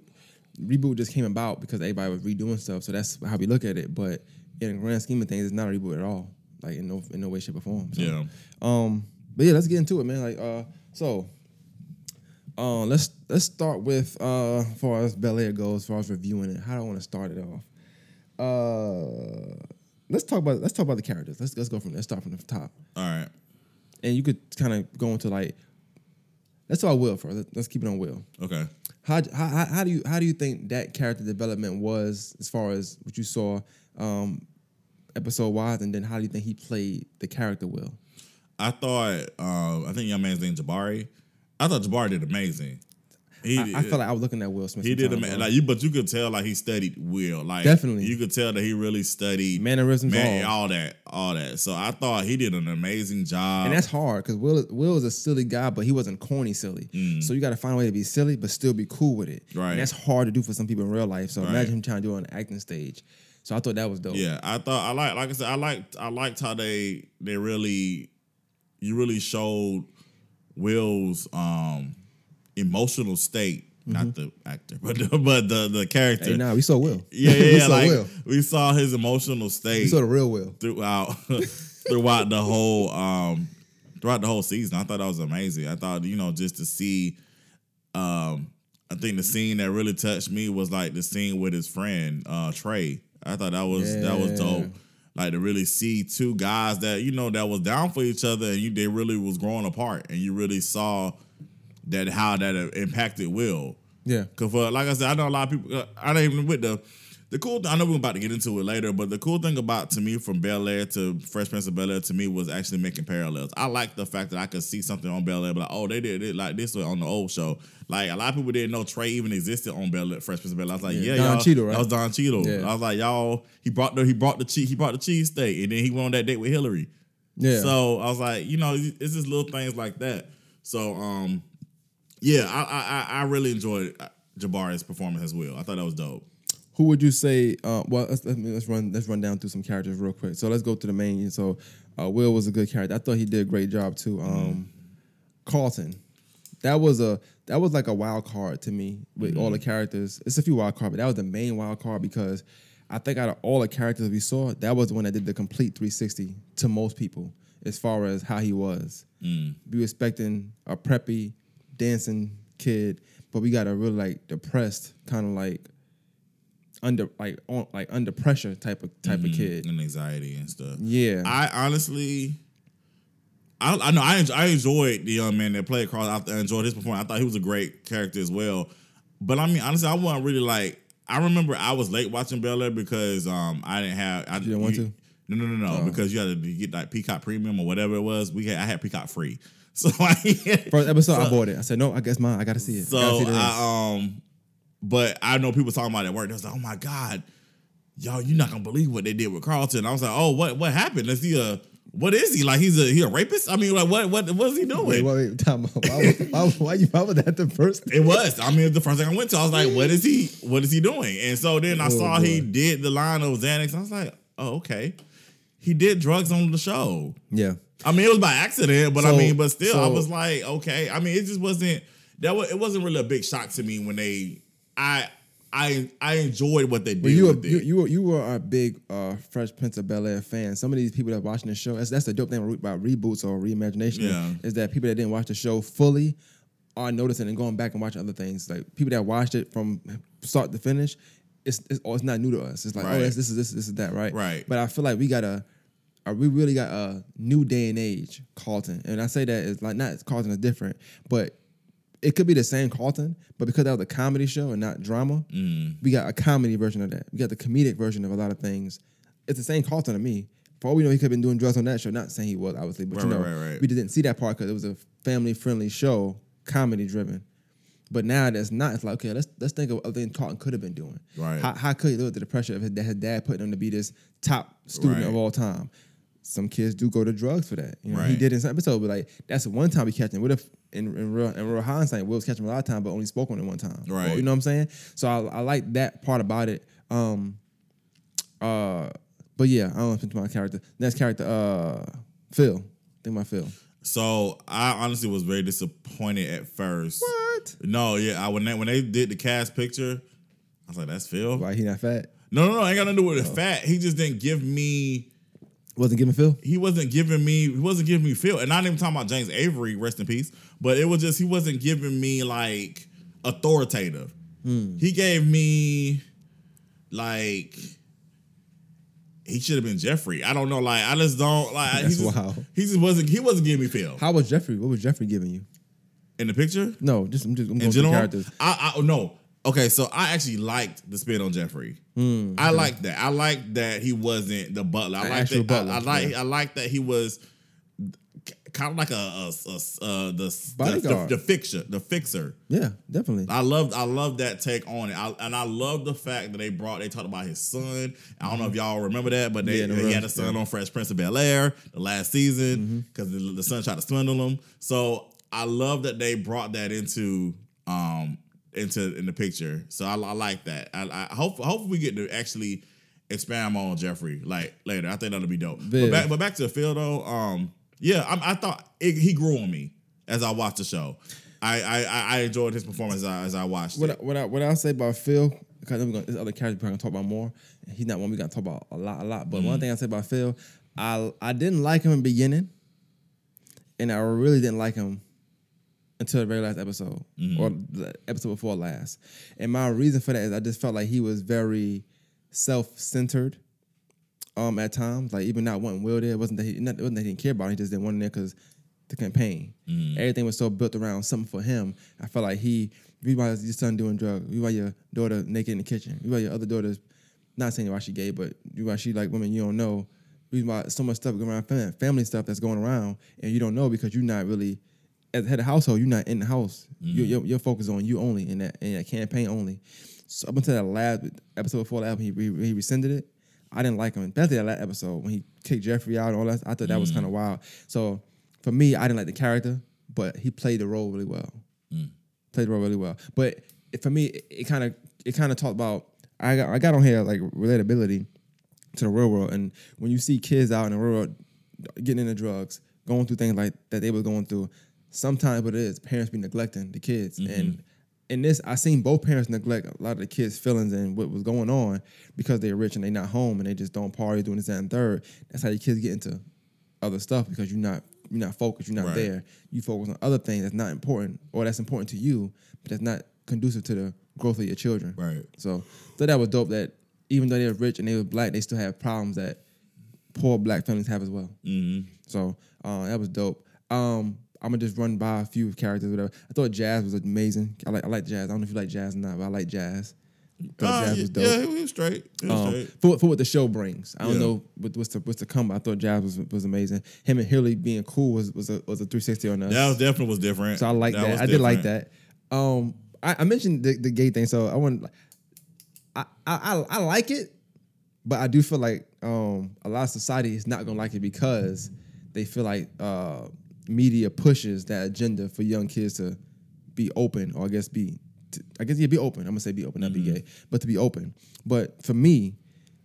reboot just came about because everybody was redoing stuff, so that's how we look at it. But in the grand scheme of things, it's not a reboot at all. Like in no in no way, shape, or form. So, Yeah. Um. But yeah, let's get into it, man. Like, uh, so, uh, let's let's start with uh, as far as Bel Air goes, as far as reviewing it. How do I want to start it off? Uh, let's talk about let's talk about the characters. Let's let's go from let's start from the top, All right. and you could kind of go into like. Let's talk about Will first. Let's- keep it on Will. Okay. How, how how- how do you how do you think that character development was as far as what you saw um, episode wise, and then how do you think he played the character Will? I thought um, I think young man's name Jabari. I thought Jabari did amazing. He, I, I felt like I was looking at Will Smith. he did bro. like you, but you could tell like he studied Will. Like Definitely. you could tell that he really studied Mannerisms, man, all. all that, all that. So I thought he did an amazing job. and that's hard because Will Will is a silly guy, but he wasn't corny silly. So you got to find a way to be silly, but still be cool with it. Mm. Right. And that's hard to do for some people in real life. So Right. imagine him trying to do it on the acting stage. So I thought that was dope. Yeah, I thought I like like I said, I liked I liked how they they really you really showed Will's um emotional state, not the actor, (laughs) but the, but the the character. Hey, nah, we saw Will. yeah, yeah, (laughs) we saw like Will. we saw his emotional state We saw the real Will. throughout (laughs) throughout the whole um throughout the whole season. I thought that was amazing. I thought you know just to see um I think the scene that really touched me was like the scene with his friend uh Trey. I thought that was that was dope. Like to really see two guys that you know that was down for each other and you they really was growing apart and you really saw that how that impacted Will. Yeah. Cause for like I said, I know a lot of people. uh, I don't even with the the cool. Th- I know we're about to get into it later, but the cool thing about to me from Bel Air to Fresh Prince of Bel Air to me was actually making parallels. I like the fact that I could see something on Bel Air, but like, oh, they did it like this on the old show. Like a lot of people didn't know Trey even existed on Bel Air, Fresh Prince of Bel Air. I was like, Yeah, yeah, Don y'all, Cheadle, right? that was Don Cheadle. Yeah. I was like, y'all, he brought the he brought the cheese he brought the cheese steak, and then he went on that date with Hillary. Yeah. So I was like, you know, it's just little things like that. So um, yeah, I I I- I really enjoyed uh, Jabari's performance as well. I thought that was dope. Who would you say? Uh, well, let's, let's run let's run down through some characters real quick. So let's go to the main. So uh, Will was a good character. I thought he did a great job too. Um, Carlton, that was a that was like a wild card to me with all the characters. It's a few wild card, but that was the main wild card because I think out of all the characters we saw, that was the one that did the complete 360 to most people as far as how he was. We were expecting a preppy dancing kid, but we got a really like depressed kind of like under like on like under pressure type of type of kid. and anxiety and stuff. Yeah. I honestly, I, I know I, I enjoyed the young man that played Carl. I enjoyed his performance. I thought he was a great character as well. But I mean, honestly, I wasn't really like. I remember I was late watching Bel Air because um I didn't have. I, You didn't want to? No, no, no, no. Because you had to get like Peacock Premium or whatever it was. We had I had Peacock free. (laughs) So I First episode, I bought it. I said, no, I guess mine. I gotta see it. I so see. I um, but I know people talking about it at work. They was like, "Oh my god, y'all, you're not gonna believe what they did with Carlton." I was like, "Oh, what what happened? Is he a what is he like? He's a he a rapist? I mean, like what what what is he doing?" wait, wait, wait, out. Why, why, why, you, why was that the first? It was. I mean, the first thing I went to, I was like, "What is he? What is he doing?" And so then I Oh, saw he did the line of Xanax. I was like, "Oh, okay." He did drugs on the show. Yeah. I mean, it was by accident, but I mean, but still, I was like, okay. I mean, it just wasn't that. Was, it wasn't really a big shock to me when they I I I enjoyed what they did But you were it. you, you were you were a big uh, Fresh Prince of Bel Air fan. Some of these people that are watching the show, that's, that's the dope thing about reboots or reimagination. Yeah. is that people that didn't watch the show fully are noticing and going back and watching other things. Like people that watched it from start to finish, it's it's, oh, it's not new to us. It's like Right. oh, this, this is this this is that right. Right. But I feel like we got a. uh, We really got a new day and age Carlton, and I say that it's like not Carlton is different, but it could be the same Carlton, but because that was a comedy show and not drama, Mm. we got a comedy version of that. We got the comedic version of a lot of things. It's the same Carlton to me. For all we know, he could have been doing drugs on that show. Not saying he was, obviously, but you know, right, right, right. we didn't see that part because it was a family friendly show, comedy driven. But now that's not. It's like okay, let's let's think of other things Carlton could have been doing. Right. How, how could he live with the pressure of his, that his dad putting him to be this top student Right. of all time? Some kids do go to drugs for that. You know, he did in some episode, but like that's the one time we catch him. What if in, in real in real hindsight, Will was catching him a lot of time, but only spoke on it one time. Right. Or, you know what I'm saying? So I, I like that part about it. Um, uh, but yeah, I don't want to speak to my character. Next character, uh, Phil. Think about Phil. So I honestly was very disappointed at first. What? No, yeah, I, when they when they did the cast picture, I was like, "That's Phil." Why he not fat? No, no, no, I ain't got nothing to do with Oh. the fat. He just didn't give me. Wasn't giving Phil. He wasn't giving me. He wasn't giving me Phil. And not even talking about James Avery, rest in peace. But it was just he wasn't giving me like authoritative. Hmm. He gave me like. He should have been Geoffrey. I don't know. Like I just don't like. he just, wild. He just wasn't. He wasn't giving me Phil How was Geoffrey? What was Geoffrey giving you? in the picture. No, just I'm just I'm in general, characters. I, I no. Okay, so I actually liked the spin on Geoffrey. I liked that. I liked that he wasn't the butler. I like that. butler, I, I like. yeah. I like that he was kind of like a, a, a- uh, the, the, the fixer. The fixer. Yeah, definitely. I loved. I love that take on it. I, and I love the fact that they brought. They talked about his son. I don't know if y'all remember that, but they, Yeah, he had a son yeah. Mm-hmm. on Fresh Prince of Bel Air the last season because the, the son tried to swindle him. So I love that they brought that into um into in the picture. So I, I like that. I, I hope hopefully we get to actually expand more on Geoffrey like later. I think that'll be dope. But back, but back to Phil though. Um, yeah, I, I thought it, he grew on me as I watched the show. I I, I- I enjoyed his performance as I, as I watched What I, it. what I, what I'll say about Phil, because we're gonna, there's other characters we're gonna talk about more. He's not one we gotta talk about a lot, a lot. But Mm-hmm. one thing I say about Phil, I I didn't like him in the beginning, and I really didn't like him until the very last episode Mm-hmm. or the episode before last. And my reason for that is I just felt like he was very self-centered. Um, at times, like even not wanting Will there, it wasn't that he not, it wasn't that he didn't care about. Him, he just didn't want him there because the campaign. Everything was so built around something for him. I felt like he, you why your son doing drugs? You why your daughter naked in the kitchen? You why your other daughter's not saying why she gay, but you why she like women you don't know. Reason why so much stuff going around, fam- family stuff that's going around, and you don't know because you're not really as head of household. You're not in the house. Mm-hmm. You're your focus is on you only in that in that campaign only. So up until that last episode before that, he re- he rescinded it. I didn't like him, especially that last episode when he kicked Geoffrey out and all that. I thought that was mm-hmm. kind of wild. So for me, I didn't like the character, but he played the role really well. Mm. Played the role really well. But it, for me, it kind of it kind of talked about. I got I got on here like relatability to the real world, and when you see kids out in the real world getting into drugs, going through things like that they were going through, sometimes what it is, parents be neglecting the kids, and in this, I seen both parents neglect a lot of the kids' feelings and what was going on because they're rich and they not home and they just don't party, doing this that, and third. That's how your kids get into other stuff because you're not you're not focused, you're not Right. there. You focus on other things that's not important or that's important to you, but that's not conducive to the growth of your children. Right. So, so that was dope. That even though they were rich and they were black, they still have problems that poor black families have as well. Mm-hmm. So uh, that was dope. Um, I'm gonna just run by a few characters. Whatever. I thought Jazz was amazing. I like I like Jazz. I don't know if you like Jazz or not, but I like Jazz. Thought Uh, Jazz yeah, was dope. yeah, he was straight. Was Um, straight. for, for what the show brings. I don't Yeah. know what, what's to what's to come. But I thought Jazz was was amazing. Him and Hilly being cool was was a was a 360 on us. That was definitely was different. So I like that. was I did like that. Um, I, I mentioned the, the gay thing, so I want. I I I like it, but I do feel like um a lot of society is not gonna like it because they feel like uh media pushes that agenda for young kids to be open or I guess be to, I guess yeah be open. I'm gonna say be open, not be mm-hmm. gay, but to be open. But for me,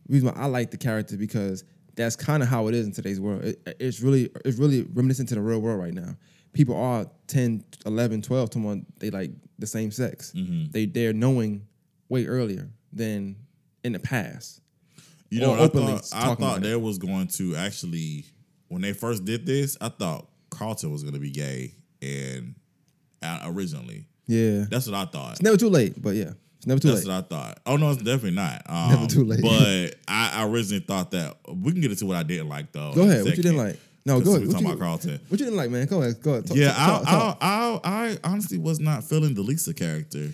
the reason why I like the character because that's kind of how it is in today's world. It, it's really it's really reminiscent to the real world right now. People are 10, 11, 12 to one they like the same sex. Mm-hmm. They they're knowing way earlier than in the past. You know, I thought, I thought they was going to actually when they first did this. I thought Carlton was going to be gay, and uh, originally, Yeah, that's what I thought. it's never too late, but yeah, it's never too That's late. That's what I thought. Oh no, it's definitely not. (laughs) Um, Never too late. But I, I originally thought that we can get into what I didn't like though. Go ahead. What you didn't like? No, go ahead. What talking you, about Carlton. what you didn't like, man? Go ahead. Go ahead. Talk, Yeah, talk, I, talk, talk. I, I, I honestly was not feeling the Lisa character.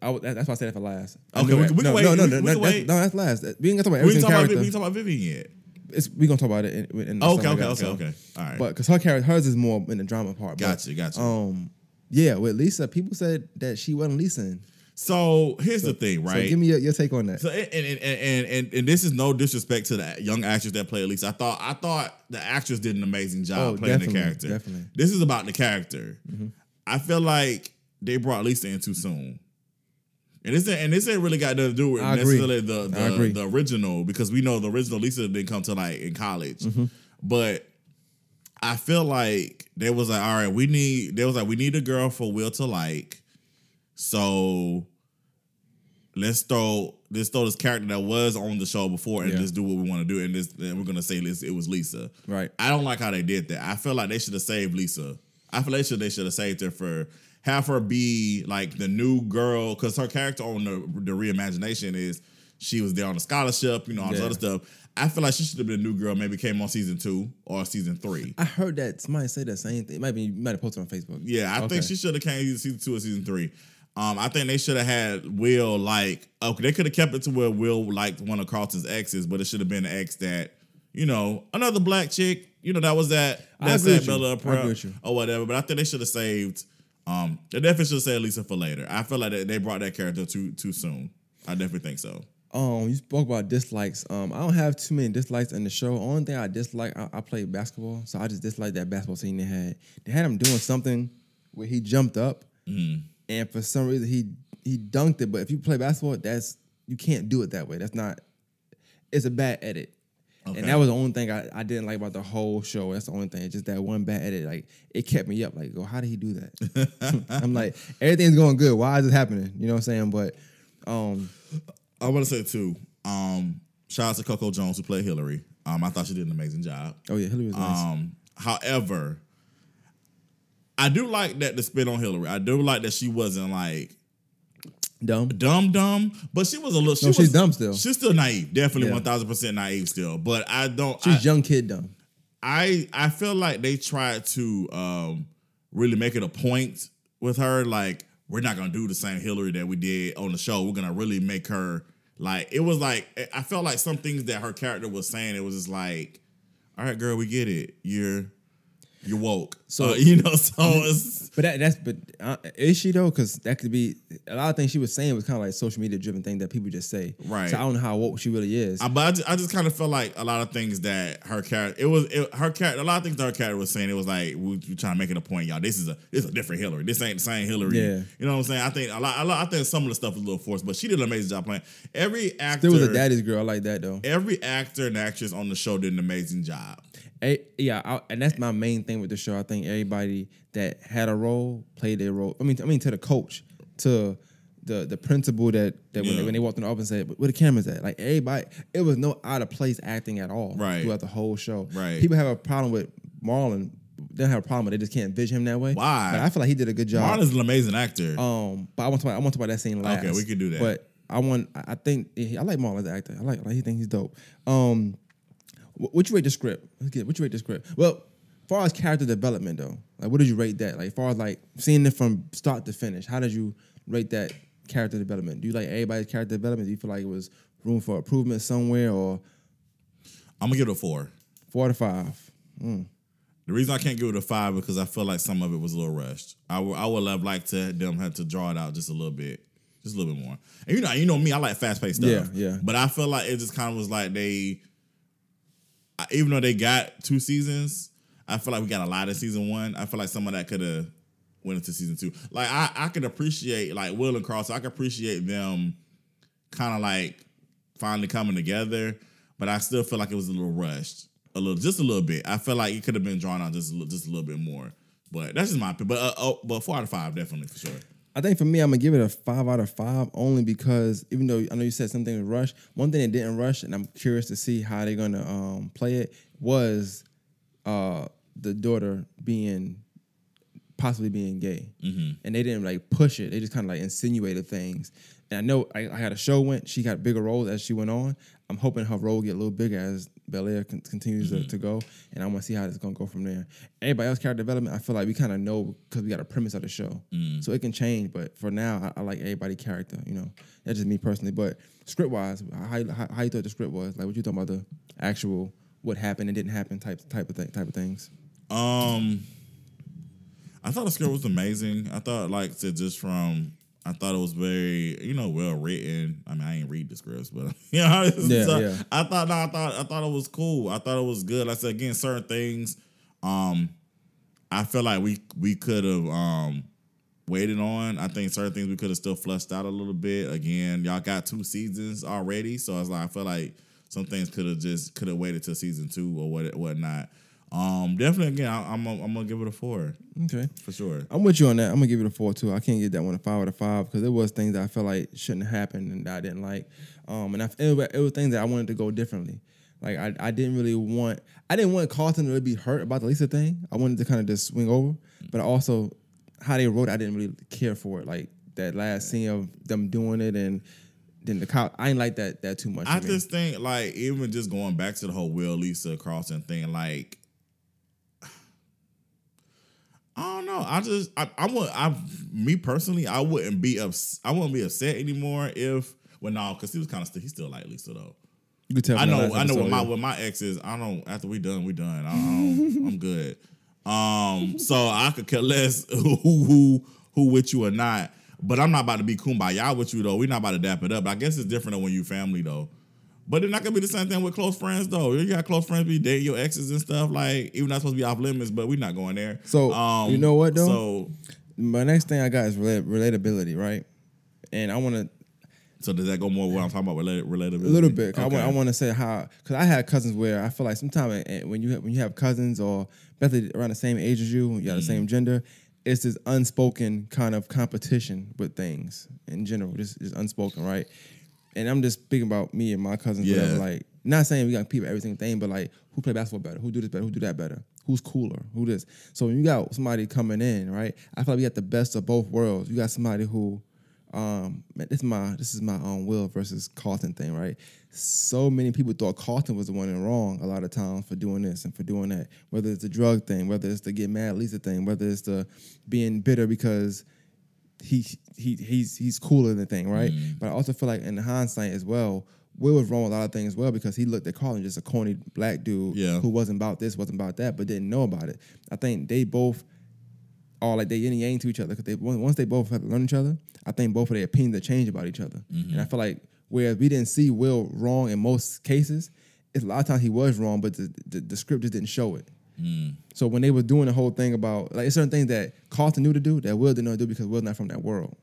I that's why I said that for last. Okay, we can- can no, wait. No, no, We- no, we no, can that's, wait. no, that's last. We ain't gonna talk about We everything ain't talking about character. we ain't talking about Vivian yet. It's, we gonna talk about it in, in the Okay, okay, okay, okay. All right. But because her character, hers is more in the drama part. but, Gotcha, gotcha. Um, yeah, with Lisa, people said that she wasn't Lisa. so here's the thing, right? So give me your, your take on that. So and and, and and and this is no disrespect to the young actress that played Lisa. I thought I thought the actress did an amazing job Oh, playing the character. definitely. Mm-hmm. This is about the character. I feel like they brought Lisa in too soon. And this ain't, and this ain't really got nothing to do with I necessarily the the, the original because we know the original Lisa didn't come to like in college. Mm-hmm. But I feel like they was like, all right, we need. They was like, we need a girl for Will to like. So let's throw let's throw this character that was on the show before and Yeah. just do what we want to do. And this and we're gonna say this it was Lisa. Right. I don't like how they did that. I feel like they should have saved Lisa. I feel they should they should have saved her for have her be like the new girl because her character on the the reimagination is she was there on a scholarship, you know, all this Yeah. other stuff. I feel like she should have been a new girl. Maybe came on season two or season three. I heard that somebody say the same thing. It might be you might have posted on Facebook. Yeah, I Okay. think she should have came either season two or season three. Um, I think they should have had Will like okay, they could have kept it to where Will liked one of Carlton's exes, but it should have been an ex that you know another black chick. You know that was that that's that. Bella I agree Prep with you. or whatever. But I think they should have saved. Um, they definitely should saved Lisa for later. I feel like they, they brought that character too too soon. I definitely think so. Um, you spoke about dislikes. Um, I don't have too many dislikes in the show. Only thing I dislike, I, I played basketball, so I just dislike that basketball scene they had. They had him doing something where he jumped up, Mm-hmm. and for some reason he he dunked it. But if you play basketball, that's you can't do it that way. That's not. It's a bad edit. Okay. And that was the only thing I, I didn't like about the whole show. That's the only thing. Just that one bad edit. Like it kept me up. Like, go, how did he do that? (laughs) I'm like, everything's going good. Why is it happening? You know what I'm saying? But um, I want to say too. Um, shout out to Coco Jones who played Hillary. Um, I thought she did an amazing job. oh yeah, Hillary was nice. Um, however, I do like that the spin on Hillary. I do like that she wasn't like Dumb. dumb dumb, but she was a little. She No, was, she's dumb still. She's still naive, definitely one thousand percent naive still. But I don't. She's I, young kid dumb. I I feel like they tried to um really make it a point with her. Like we're not gonna do the same Hillary that we did on the show. We're gonna really make her like it was like I felt like some things that her character was saying. It was just like, all right, girl, we get it. You're you're woke. So- So you know, so (laughs) it's But that, that's but uh, is she though? Because that could be a lot of things she was saying was kind of like social media driven thing that people just say. Right. So I don't know how woke she really is. I, but I just, I just kind of felt like a lot of things that her character, it was it, her character. A lot of things that her character was saying, it was like we, we trying to make it a point, y'all. This is a this is a different Hillary. This ain't the same Hillary. Yeah. you know what I'm saying. I think a lot, a lot. I think some of the stuff was a little forced, but she did an amazing job playing. Every actor, there was a daddy's girl I like that though. every actor and actress on the show did an amazing job. Yeah, I, and that's my main thing with the show. I think everybody that had a role played their role. I mean, I mean to the coach, to the the principal that that when, they, when they walked in the office and said, "Where the cameras at?" Like everybody, it was no out of place acting at all Right. throughout the whole show. Right. People have a problem with Marlon. They don't have a problem. They just can't envision him that way. Why? But I feel like he did a good job. Marlon's an amazing actor. Um, but I want to talk, I want to talk about that scene last. Okay, we can do that. But I want. I I think I like Marlon as an actor. I like. Like he think he's dope. Um, what you rate the script? Let's get. What you rate the script? Well, as far as character development though, like what did you rate that? Like as far as like seeing it from start to finish, how did you rate that character development? Do you like everybody's character development? Do you feel like it was room for improvement somewhere, or I'm gonna give it a four. four to five? Hmm. The reason I can't give it a five because I feel like some of it was a little rushed. I would I would have liked to them have to draw it out just a little bit, just a little bit more. And you know, you know me, I like fast paced stuff. Yeah, yeah. But I feel like it just kind of was like they, even though they got two seasons, I feel like we got a lot of season one. I feel like some of that could have went into season two. Like I I could appreciate like Will and Cross. I could appreciate them kind of like finally coming together, but I still feel like it was a little rushed, a little, just a little bit. I feel like it could have been drawn out just a little, just a little bit more. But that's just my opinion. But uh, oh, but four out of five definitely for sure. I think for me, I'm gonna give it a five out of five only because even though I know you said something was rushed, one thing that didn't rush, and I'm curious to see how they're gonna um, play it was uh, the daughter being possibly being gay, and they didn't like push it. They just kind of like insinuated things. And I know I, I had a show went. She got bigger roles as she went on. I'm hoping her role get a little bigger as Bel Air con- continues to, to go, and I want to see how it's gonna go from there. Everybody else character development, I feel like we kind of know because we got a premise of the show, so it can change. But for now, I, I like everybody character. You know, that's just me personally. But script wise, how, how how you thought the script was? Like what you talking about the actual what happened and didn't happen type type of thing type of things. Um, I thought the script was amazing. I thought, like said, just from I thought it was very, you know, well written. I mean, I ain't read the scripts, but (laughs) you know, Yeah, so yeah. I thought, no, I thought, I thought it was cool. I thought it was good. Like I said again, certain things, um, I feel like we we could have um waited on. I think certain things we could have still flushed out a little bit. Again, y'all got two seasons already, so it's like I feel like some things could have just could have waited till season two or what whatnot. Um, definitely again, I, I'm I'm gonna give it a four Okay. for sure. I'm with you on that. I'm gonna give it a four too. I can't get that one a five out of five because there was things that I felt like shouldn't have happened and I didn't like. Um, and I, it, was, it was things that I wanted to go differently. Like I, I didn't really want I didn't want Carlton to really be hurt about the Lisa thing. I wanted to kind of just swing over, but also how they wrote, it, I didn't really care for it. Like that last scene of them doing it and then the cop. I ain't like that that too much. I just think like even just going back to the whole Will Lisa Carlton thing, like I don't know. I just I I would I me personally I wouldn't be ups, I wouldn't be upset anymore if well no because he was kind of still he still like Lisa though. you could tell. I know I know what my what my ex is. I don't after we done we done. I, I don't, I'm good. Um, so I could care less (laughs) who who who with you or not. But I'm not about to be kumbaya with you though. We're not about to dap it up. I guess it's different than when you family though. But it's not gonna be the same thing with close friends though. You got close friends be dating your exes and stuff. Like even not supposed to be off limits, but we're not going there. Um, So, you know what, though? So My next thing I got is relat- relatability, right? And I want to so does that go more what I'm talking about related relatability? A little bit. I Okay. want. I want to say how because I had cousins where I feel like sometimes when you have, when you have cousins or especially around the same age as you, you got the Mm. same gender, it's this unspoken kind of competition with things in general, just just unspoken, right? And I'm just speaking about me and my cousins, Yeah. whatever. Like, not saying we got people every single thing, but like, who play basketball better? Who do this better? Who do that better? Who's cooler? Who this? So when you got somebody coming in, right? I feel like we got the best of both worlds. You got somebody who um man, this is my this is my um Will versus Carlton thing, right? So many people thought Carlton was the one in wrong a lot of times for doing this and for doing that. Whether it's the drug thing, whether it's the get mad Lisa thing, whether it's the being bitter because he he he's he's cooler than thing, right? Mm. But I also feel like in hindsight as well, Will was wrong with a lot of things as well because he looked at Carlton just a corny black dude Yeah. who wasn't about this, wasn't about that, but didn't know about it. I think they both are like they yin and yang to each other because they once they both have to learn each other, I think both of their opinions have changed about each other. And I mm-hmm. feel like whereas we didn't see Will wrong in most cases, it's a lot of times he was wrong, but the, the, the script just didn't show it. So when they were doing the whole thing about like certain things that Carlton knew to do that Will didn't know to do because Will's not from that world.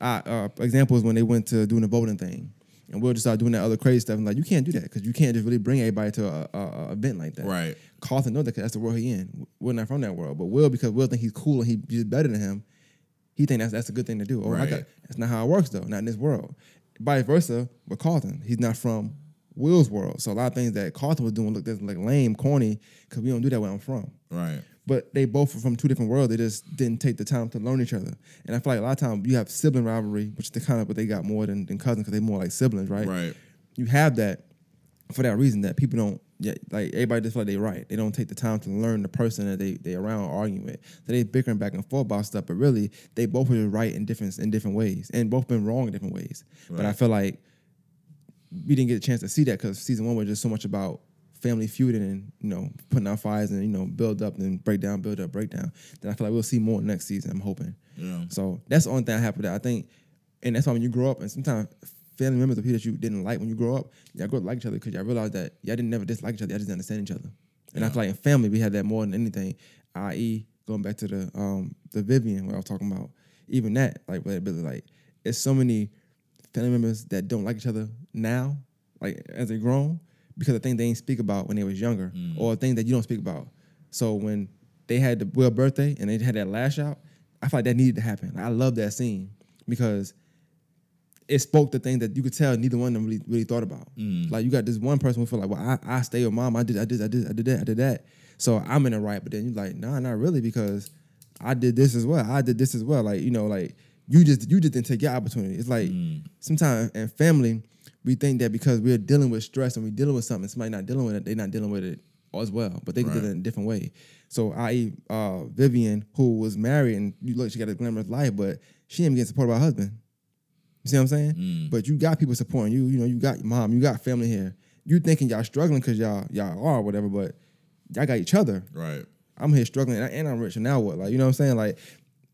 I, uh, example is when they went to doing the voting thing, and Will just started doing that other crazy stuff. And like, you can't do that because you can't just really bring everybody to a, a, a event like that. Right. Carlton know that 'cause that's the world he in. We're not from that world, but Will because Will think he's cool and he- he's better than him. He think that's that's a good thing to do. Oh, Right. got, that's not how it works though. Not in this world. Vice versa with Carlton. He's not from Will's world, so a lot of things that Carlton was doing looked like lame, corny, because we don't do that where I'm from Right. but they both were from two different worlds. They just didn't take the time to learn each other. And I feel like a lot of times you have sibling rivalry, which is the kind of, what they got more than, than cousins because they're more like siblings, right? Right. You have that for that reason that people don't, yeah, like everybody just feel like they're right. They don't take the time to learn the person that they they around arguing with. So they bickering back and forth about stuff, but really they both were right in different in different ways and both been wrong in different ways. But I feel like we didn't get a chance to see that because season one was just so much about family feuding and you know putting out fires and you know build up and break down, build up, break down. Then I feel like we'll see more next season. I'm hoping. Yeah. So that's the only thing I have with that. I think, and that's why when you grow up and sometimes family members of people that you didn't like when you grow up, y'all grow to like each other because y'all realize that y'all didn't never dislike each other. Y'all just didn't understand each other. And I feel like in family we had that more than anything. I.e., going back to the um the Vivian what I was talking about. Even that like relatability, like it's so many family members that don't like each other now, like as they grown, because of things they didn't speak about when they was younger, mm. or things that you don't speak about. So when they had the Will birthday and they had that lash out, I feel like that needed to happen. I love that scene because it spoke the thing that you could tell neither one of them really, really thought about. Mm. Like you got this one person who feel like, well, I, I stay with mom. I did, I did, I did, I did that, I did that. So I'm in the right. But then you're like, nah, not really because I did this as well. I did this as well. Like you know, like you just you just didn't take your opportunity. It's like sometimes in family we think that because we're dealing with stress and we're dealing with something, somebody not dealing with it, they're not dealing with it as well. But they can Right. do it in a different way. So I uh Vivian, who was married and you look, she got a glamorous life, but she ain't getting supported by her husband. You see what I'm saying? But you got people supporting you. You know, you got your mom, you got family here. You thinking y'all struggling because y'all y'all are or whatever, but y'all got each other. Right. I'm here struggling and, I, and I'm rich and now what? Like, you know what I'm saying? Like,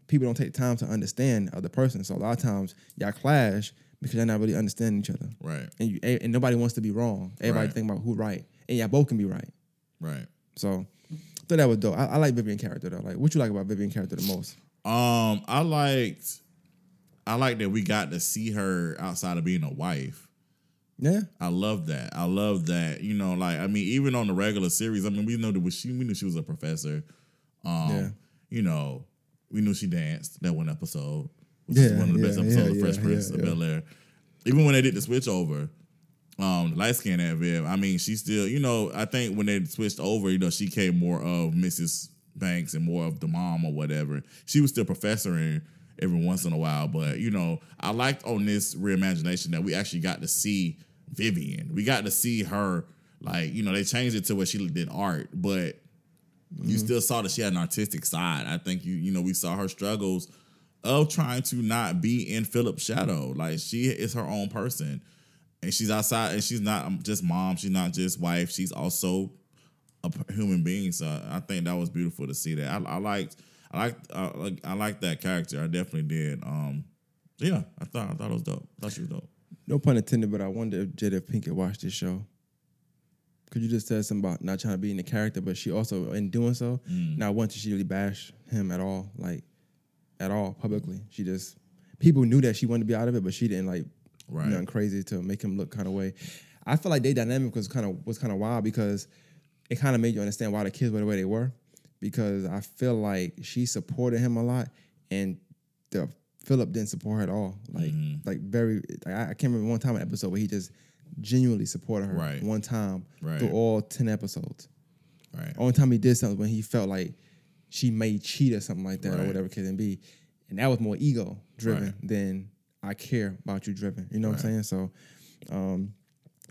people don't take time to understand other person. So a lot of times y'all clash because y'all not really understanding each other. Right. And you and nobody wants to be wrong. Everybody Right. think about who right. And y'all both can be right. Right. So I thought that was dope. I, I like Vivian character though. Like, what you like about Vivian character the most? Um, I liked I like that we got to see her outside of being a wife. Yeah. I love that. I love that. You know, like I mean, even on the regular series, I mean, we know that she we knew she was a professor. Um, Yeah. you know, we knew she danced that one episode, which is one of the best episodes yeah, of Fresh yeah, Prince yeah, of Bel Air. Even when they did the switch over, um, the light skin at Viv, I mean, she still, you know, I think when they switched over, you know, she came more of Mrs. Banks and more of the mom or whatever. She was still professoring every once in a while, but you know, I liked on this reimagination that we actually got to see Vivian. We got to see her, like, you know, they changed it to where she did art, but you still saw that she had an artistic side. I think you, you know, we saw her struggles of trying to not be in Philip's shadow. Like she is her own person, and she's outside, and she's not um, just mom. She's not just wife. She's also a human being. So I think that was beautiful to see that. I, I liked, I liked, uh, like, I liked that character. I definitely did. Um, yeah, I thought, I thought it was dope. I thought she was dope. No pun intended, but I wonder if Jada Pinkett watched this show. Could you just said something about not trying to be in the character, but she also, in doing so, Mm. not once did she really bash him at all, like at all publicly. She just people knew that she wanted to be out of it, but she didn't like Right. nothing crazy to make him look kind of way. I feel like their dynamic was kind of was kind of wild because it kind of made you understand why the kids were the way they were. Because I feel like she supported him a lot, and the Philip didn't support her at all. Like Mm-hmm. like very. Like, I I can't remember one time an episode where he just genuinely supported her Right. one time Right. through all ten episodes. Right. Only time he did something when he felt like she may cheat or something like that or whatever it can be, and that was more ego driven Right. than I care about you driven. You know what I'm saying? So, um,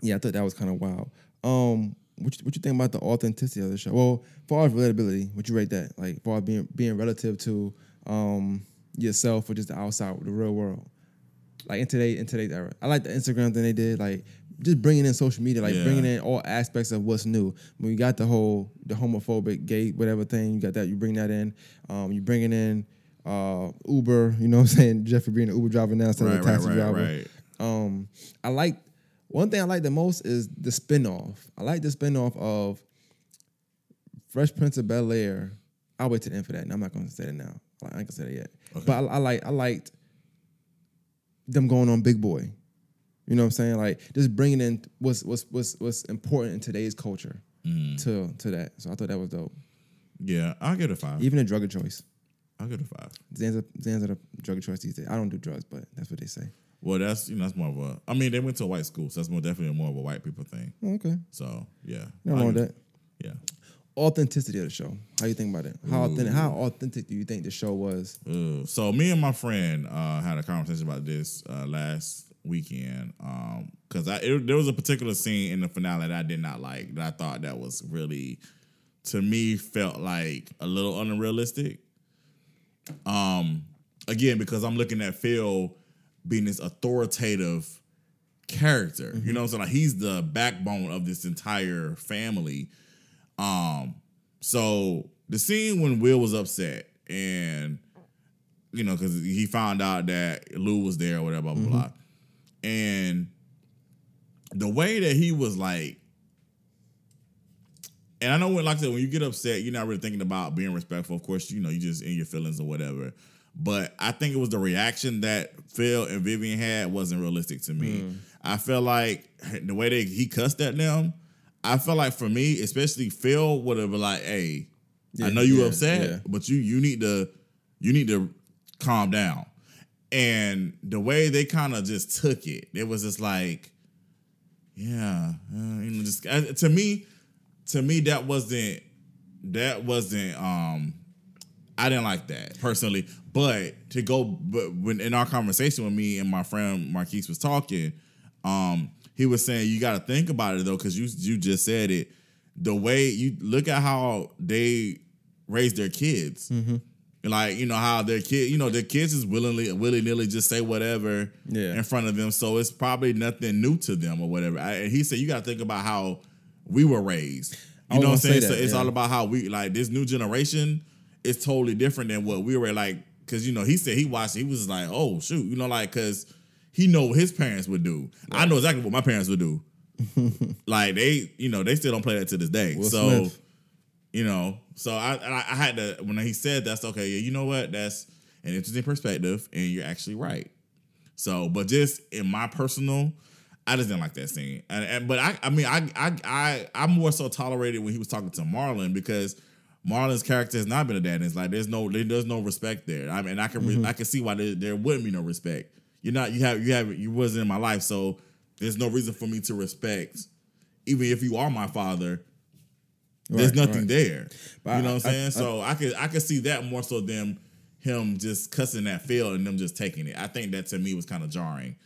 yeah, I thought that was kind of wild. Um, what you, what you think about the authenticity of the show? Well, far as relatability, would you rate that? Like, far as being being relative to um yourself or just the outside, the real world? Like in today in today's era, I like the Instagram thing they did. Like just bringing in social media, like Yeah. bringing in all aspects of what's new. When you got the whole the homophobic gay whatever thing, you got that. You bring that in. Um, you bringing in uh Uber. You know what I'm saying? (laughs) Geoffrey being an Uber driver now instead Right, of a taxi right, driver. right. Um, I like one thing I like the most is the spinoff. I like the spinoff of Fresh Prince of Bel Air. I'll wait to the end for that. And I'm not going to say it now. I ain't gonna say it yet. But I, I like I liked them going on Big Boy. You know what I'm saying? Like just bringing in what's what's what's what's important in today's culture to to that. So I thought that was dope. Yeah, I'll give it a five. Even a drug of choice. I'll give it a five. Zan's a, Zan's a drug of choice these days. I don't do drugs, but that's what they say. Well, that's you know that's more of a. I mean, they went to a white school, so that's more definitely more of a white people thing. Oh, okay. So yeah, I'll wrong with that. Yeah. Authenticity of the show. How you think about it? How authentic? How authentic do you think the show was? Uh, so me and my friend uh, had a conversation about this uh, last weekend because it, there was a particular scene in the finale that I did not like that I thought that was really to me felt like a little unrealistic. Um, again because I'm looking at Phil being this authoritative character, you know, like he's the backbone of this entire family. Um, so the scene when Will was upset and you know, because he found out that Lou was there or whatever, blah, blah, blah. And the way that he was like, and I know when, like I said, when you get upset, you're not really thinking about being respectful. Of course, you know, you just in your feelings or whatever. But I think it was the reaction that Phil and Vivian had wasn't realistic to me. Mm. I felt like the way that he cussed at them, I felt like for me, especially Phil would have been like, "Hey, I know you yeah, upset, yeah. but you you need to you need to calm down. And the way they kind of just took it, it was just like, yeah, uh, you know, just uh, to me, to me that wasn't that wasn't um I didn't like that personally. But to go but when in our conversation with me and my friend Marquise was talking, um, he was saying you gotta think about it though, because you you just said it. The way you look at how they raise their kids. Like, you know, how their kid, you know, their kids is willingly willy nilly just say whatever Yeah. in front of them. So it's probably nothing new to them or whatever. I, and he said you gotta think about how we were raised. You know what I'm saying? gonna so it's yeah. all about how we like this new generation is totally different than what we were like. Cause you know, he said he watched, he was like, oh shoot, you know, like cause he know what his parents would do. I know exactly what my parents would do. (laughs) like they, you know, they still don't play that to this day. Will so Smith. You know, so I, I I had to when he said that's okay. Yeah, you know what? That's an interesting perspective, and you're actually right. So, but just in my personal, I just didn't like that scene. And, and but I, I mean, I, I, I, I more so tolerated when he was talking to Marlon because Marlon's character has not been a dad. And it's like there's no, there's no respect there. I mean, I can, re- mm-hmm. I can see why there, there wouldn't be no respect. You're not, you have, you have, you wasn't in my life, so there's no reason for me to respect, even if you are my father. There's Right, nothing right. there. But you know I- what I'm saying? I- so I could I could see that more so than him just cussing that Phil and them just taking it. I think that to me was kind of jarring.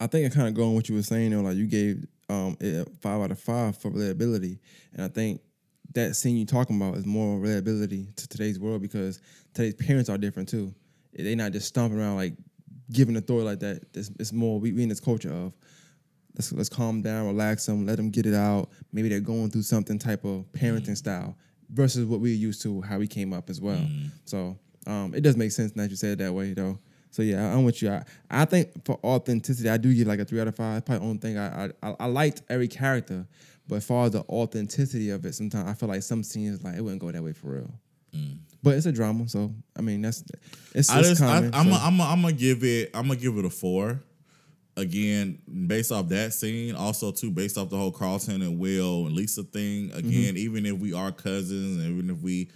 I think I kind of go on what you were saying, though. Like you gave um, it five out of five for reliability, and I think that scene you talking about is more reliability to today's world because today's parents are different too. They're not just stomping around like giving authority like that. It's, it's more we, we in this culture of let's let's calm down, relax them, let them get it out. Maybe they're going through something type of parenting mm. style versus what we're used to, how we came up as well. Mm. So um, it does make sense that you said it that way though. So yeah, I- I'm with you. I, I think for authenticity, I do give like a three out of five. Probably the only thing I, I I liked every character, but as far as the authenticity of it, sometimes I feel like some scenes like it wouldn't go that way for real. Mm. But it's a drama, so I mean that's it's, I it's just I, common. I'm so- a, I'm a, I'm gonna give it I'm gonna give it a four. Again, based off that scene, also too based off the whole Carlton and Will and Lisa thing. Mm-hmm. Again, even if we are cousins, and even if we,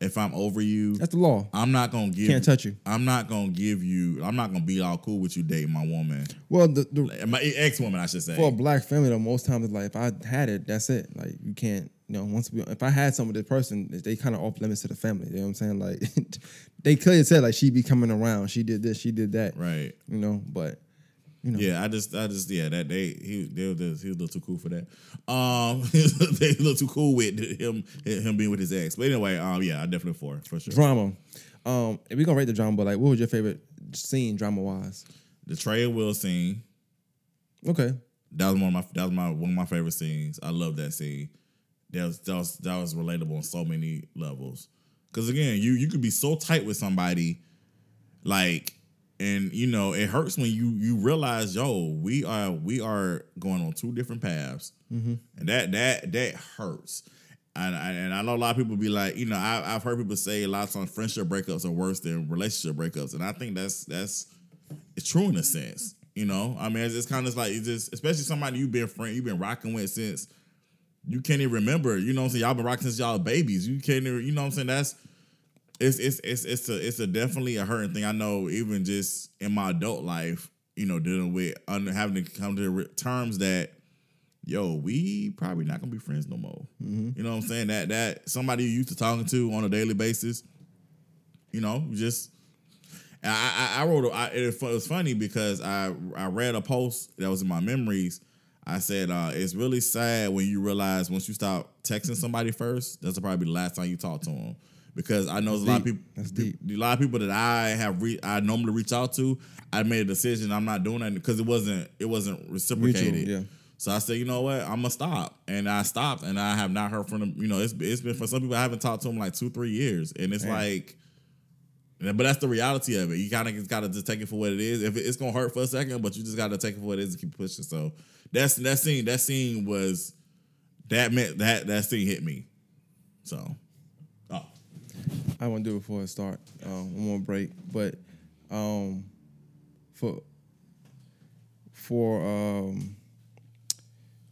if I'm over you, that's the law. I'm not gonna give. Can't touch you. I'm not gonna give you. I'm not gonna be all cool with you dating my woman, Well, the, the my ex woman, I should say. for a black family though, most times it's like if I had it, that's it. Like you can't, you know, once we if I had some with this person, they kind of off limits to the family. You know what I'm saying? Like (laughs) they clearly said like she be coming around, she did this, she did that. right. You know, but you know, Yeah, I just, I just, yeah, that they, he, they, was- he was a little too cool for that. Um, (laughs) they a little too cool with him, him being with his ex. But anyway, um, yeah, I definitely for for sure. drama. Um, if we gonna rate the drama, but like, what was your favorite scene drama wise? The Trey Will scene, Okay, that was one of my, that was my one of my favorite scenes. I love that scene. That was that was that was relatable on so many levels. Because again, you you could be so tight with somebody, like, and you know it hurts when you you realize, yo, we are we are going on two different paths, mm-hmm. and that that that hurts. And, I- and I know a lot of people be like, you know, I, I've heard people say a lot of times friendship breakups are worse than relationship breakups, and I think that's that's it's true in a sense. You know, I mean, it's, it's kind of like it's just, especially somebody you've been friend, you've been rocking with since you can't even remember. You know, what I'm saying y'all been rocking since y'all babies. You can't, even, you know, what I'm saying that's it's it's it's it's a it's a definitely a hurting thing. I know, even just in my adult life, you know, dealing with under, having to come to terms that. Yo, we probably not gonna be friends no more. You know what I'm saying? That that somebody you used to talking to on a daily basis, you know, just I, I, I wrote. I, it, was- it was funny because I I read a post that was in my memories. I said uh, it's really sad when you realize once you stop texting somebody first, that's probably the last time you talk to them. Because I know there's a lot of people. That's deep. A lot of people that I have re- I normally reach out to. I made a decision. I'm not doing that because it wasn't it wasn't reciprocated. yeah. So I said, you know what, I'm gonna stop, and I stopped, and I have not heard from them. You know, it's it's been for some people I haven't talked to them like two three years, and it's Damn. like. But that's the reality of it. You kind of just got to just take it for what it is. If it, it's gonna hurt for a second, but you just got to take it for what it is and keep pushing. So that's that scene. That scene was that meant that that scene hit me. So, I want to do it before I start. Um, one more break, but um, for for um,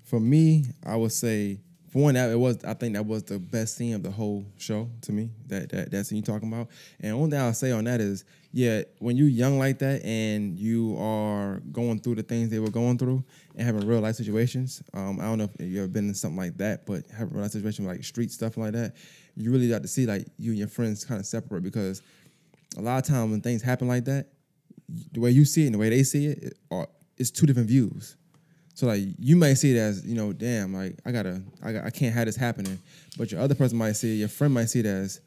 for me, I would say for one, that it was I think that was the best scene of the whole show to me. That that that scene you talking about. And one thing I'll say on that is, yeah, when you young like that and you are going through the things they were going through and having real life situations. Um, I don't know if you ever been in something like that, but having real life situation like street stuff like that, you really got to see like you and your friends kind of separate because a lot of times when things happen like that, the way you see it and the way they see it, it are, it's two different views. So like you might see it as you know, damn, like I gotta, I, I can't have this happening. But your other person might see it, your friend might see it as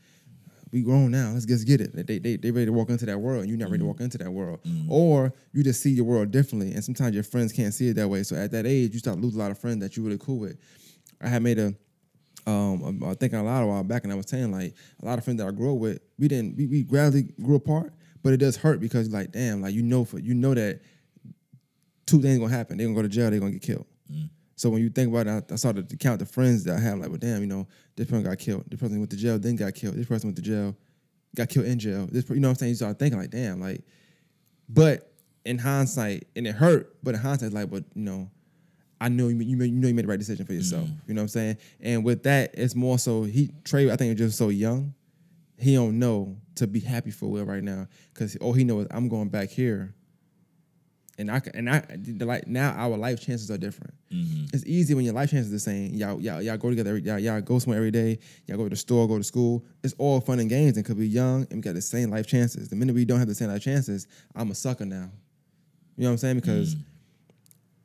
we grown now. Let's just get it. They they they ready to walk into that world, and you're not ready to walk mm-hmm. into that world. Mm-hmm. Or you just see your world differently, and sometimes your friends can't see it that way. So at that age, you start losing a lot of friends that you're really cool with. I had made a um, I think a lot a while back, and I was saying like a lot of friends that I grew up with, we didn't, we, we gradually grew apart, but it does hurt because like, damn, like you know, for you know that two things gonna happen. They're gonna go to jail. They're gonna get killed. So when you think about it, I, I started to count the friends that I have. Like, well, damn, you know, this person got killed. This person went to jail, then got killed. This person went to jail, got killed in jail. This, you know what I'm saying? You start thinking like, damn, like, but in hindsight, and it hurt. But in hindsight, like, but you know, I know you, made- you, you know you made the right decision for yourself. Mm-hmm. You know what I'm saying? And with that, it's more so he Trey. I think is just so young, he don't know to be happy for Will right now because all he knows is I'm going back here. And I can- and I the like now our life chances are different. Mm-hmm. It's easy when your life chances are the same. Y'all y'all y'all go together. Every, y'all y'all go somewhere every day. Y'all go to the store, go to school. It's all fun and games. And because we're young and we got the same life chances. The minute we don't have the same life chances, I'm a sucker now. You know what I'm saying? Because mm.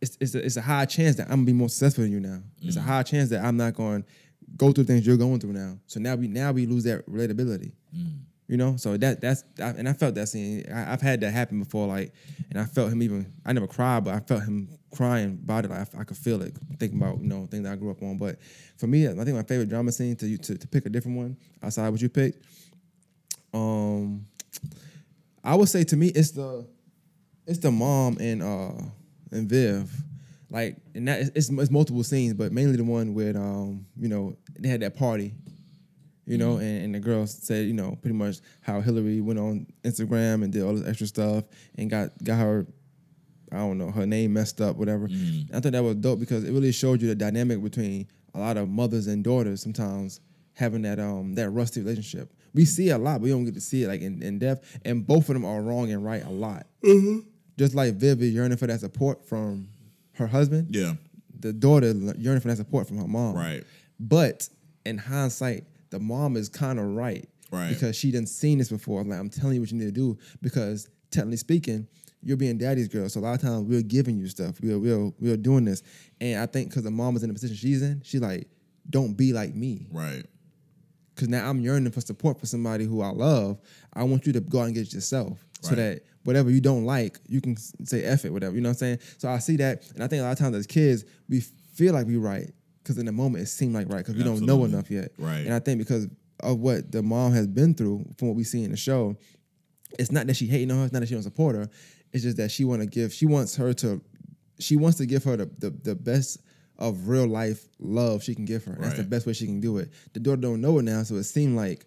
It's it's a, it's a high chance that I'm gonna be more successful than you now. It's a high chance that I'm not going to go through things you're going through now. So now we now we lose that relatability. You know, so that that's I, and I felt that scene. I, I've had that happen before, like, and I felt him even. I never cried, but I felt him crying about it. Like, I, I could feel it, thinking about you know things that I grew up on. But for me, I think my favorite drama scene to to, to pick a different one outside what you picked. Um, I would say to me, it's the it's the mom and uh and Viv. Like and that it's, it's multiple scenes, but mainly the one with um, you know, they had that party. You know, and, and the girl said, you know, pretty much how Hilary went on Instagram and did all this extra stuff and got got her I don't know, her name messed up, whatever. I thought that was dope because it really showed you the dynamic between a lot of mothers and daughters sometimes having that um that rusty relationship. We see a lot, but we don't get to see it like in, in depth. And both of them are wrong and right a lot. Just like Viv is yearning for that support from her husband, Yeah. the daughter yearning for that support from her mom. Right. But in hindsight, the mom is kind of right. Right. Because she didn't seen this before. Like, I'm telling you what you need to do. Because technically speaking, you're being daddy's girl. So a lot of times we're giving you stuff. We're we're we're doing this. And I think because the mom is in the position she's in, she's like, don't be like me. Right. Because now I'm yearning for support for somebody who I love. I want you to go out and get it yourself. So Right. that whatever you don't like, you can say F it, whatever. You know what I'm saying? So I see that. And I think a lot of times as kids, we feel like we're right. Because in the moment it seemed like right because we don't know enough yet. Right. And I think because of what the mom has been through from what we see in the show, it's not that she hating on her, it's not that she don't support her. It's just that she want to give, she wants her to, she wants to give her the, the, the best of real life love she can give her. That's the best way she can do it. The daughter don't know it now, so it seemed like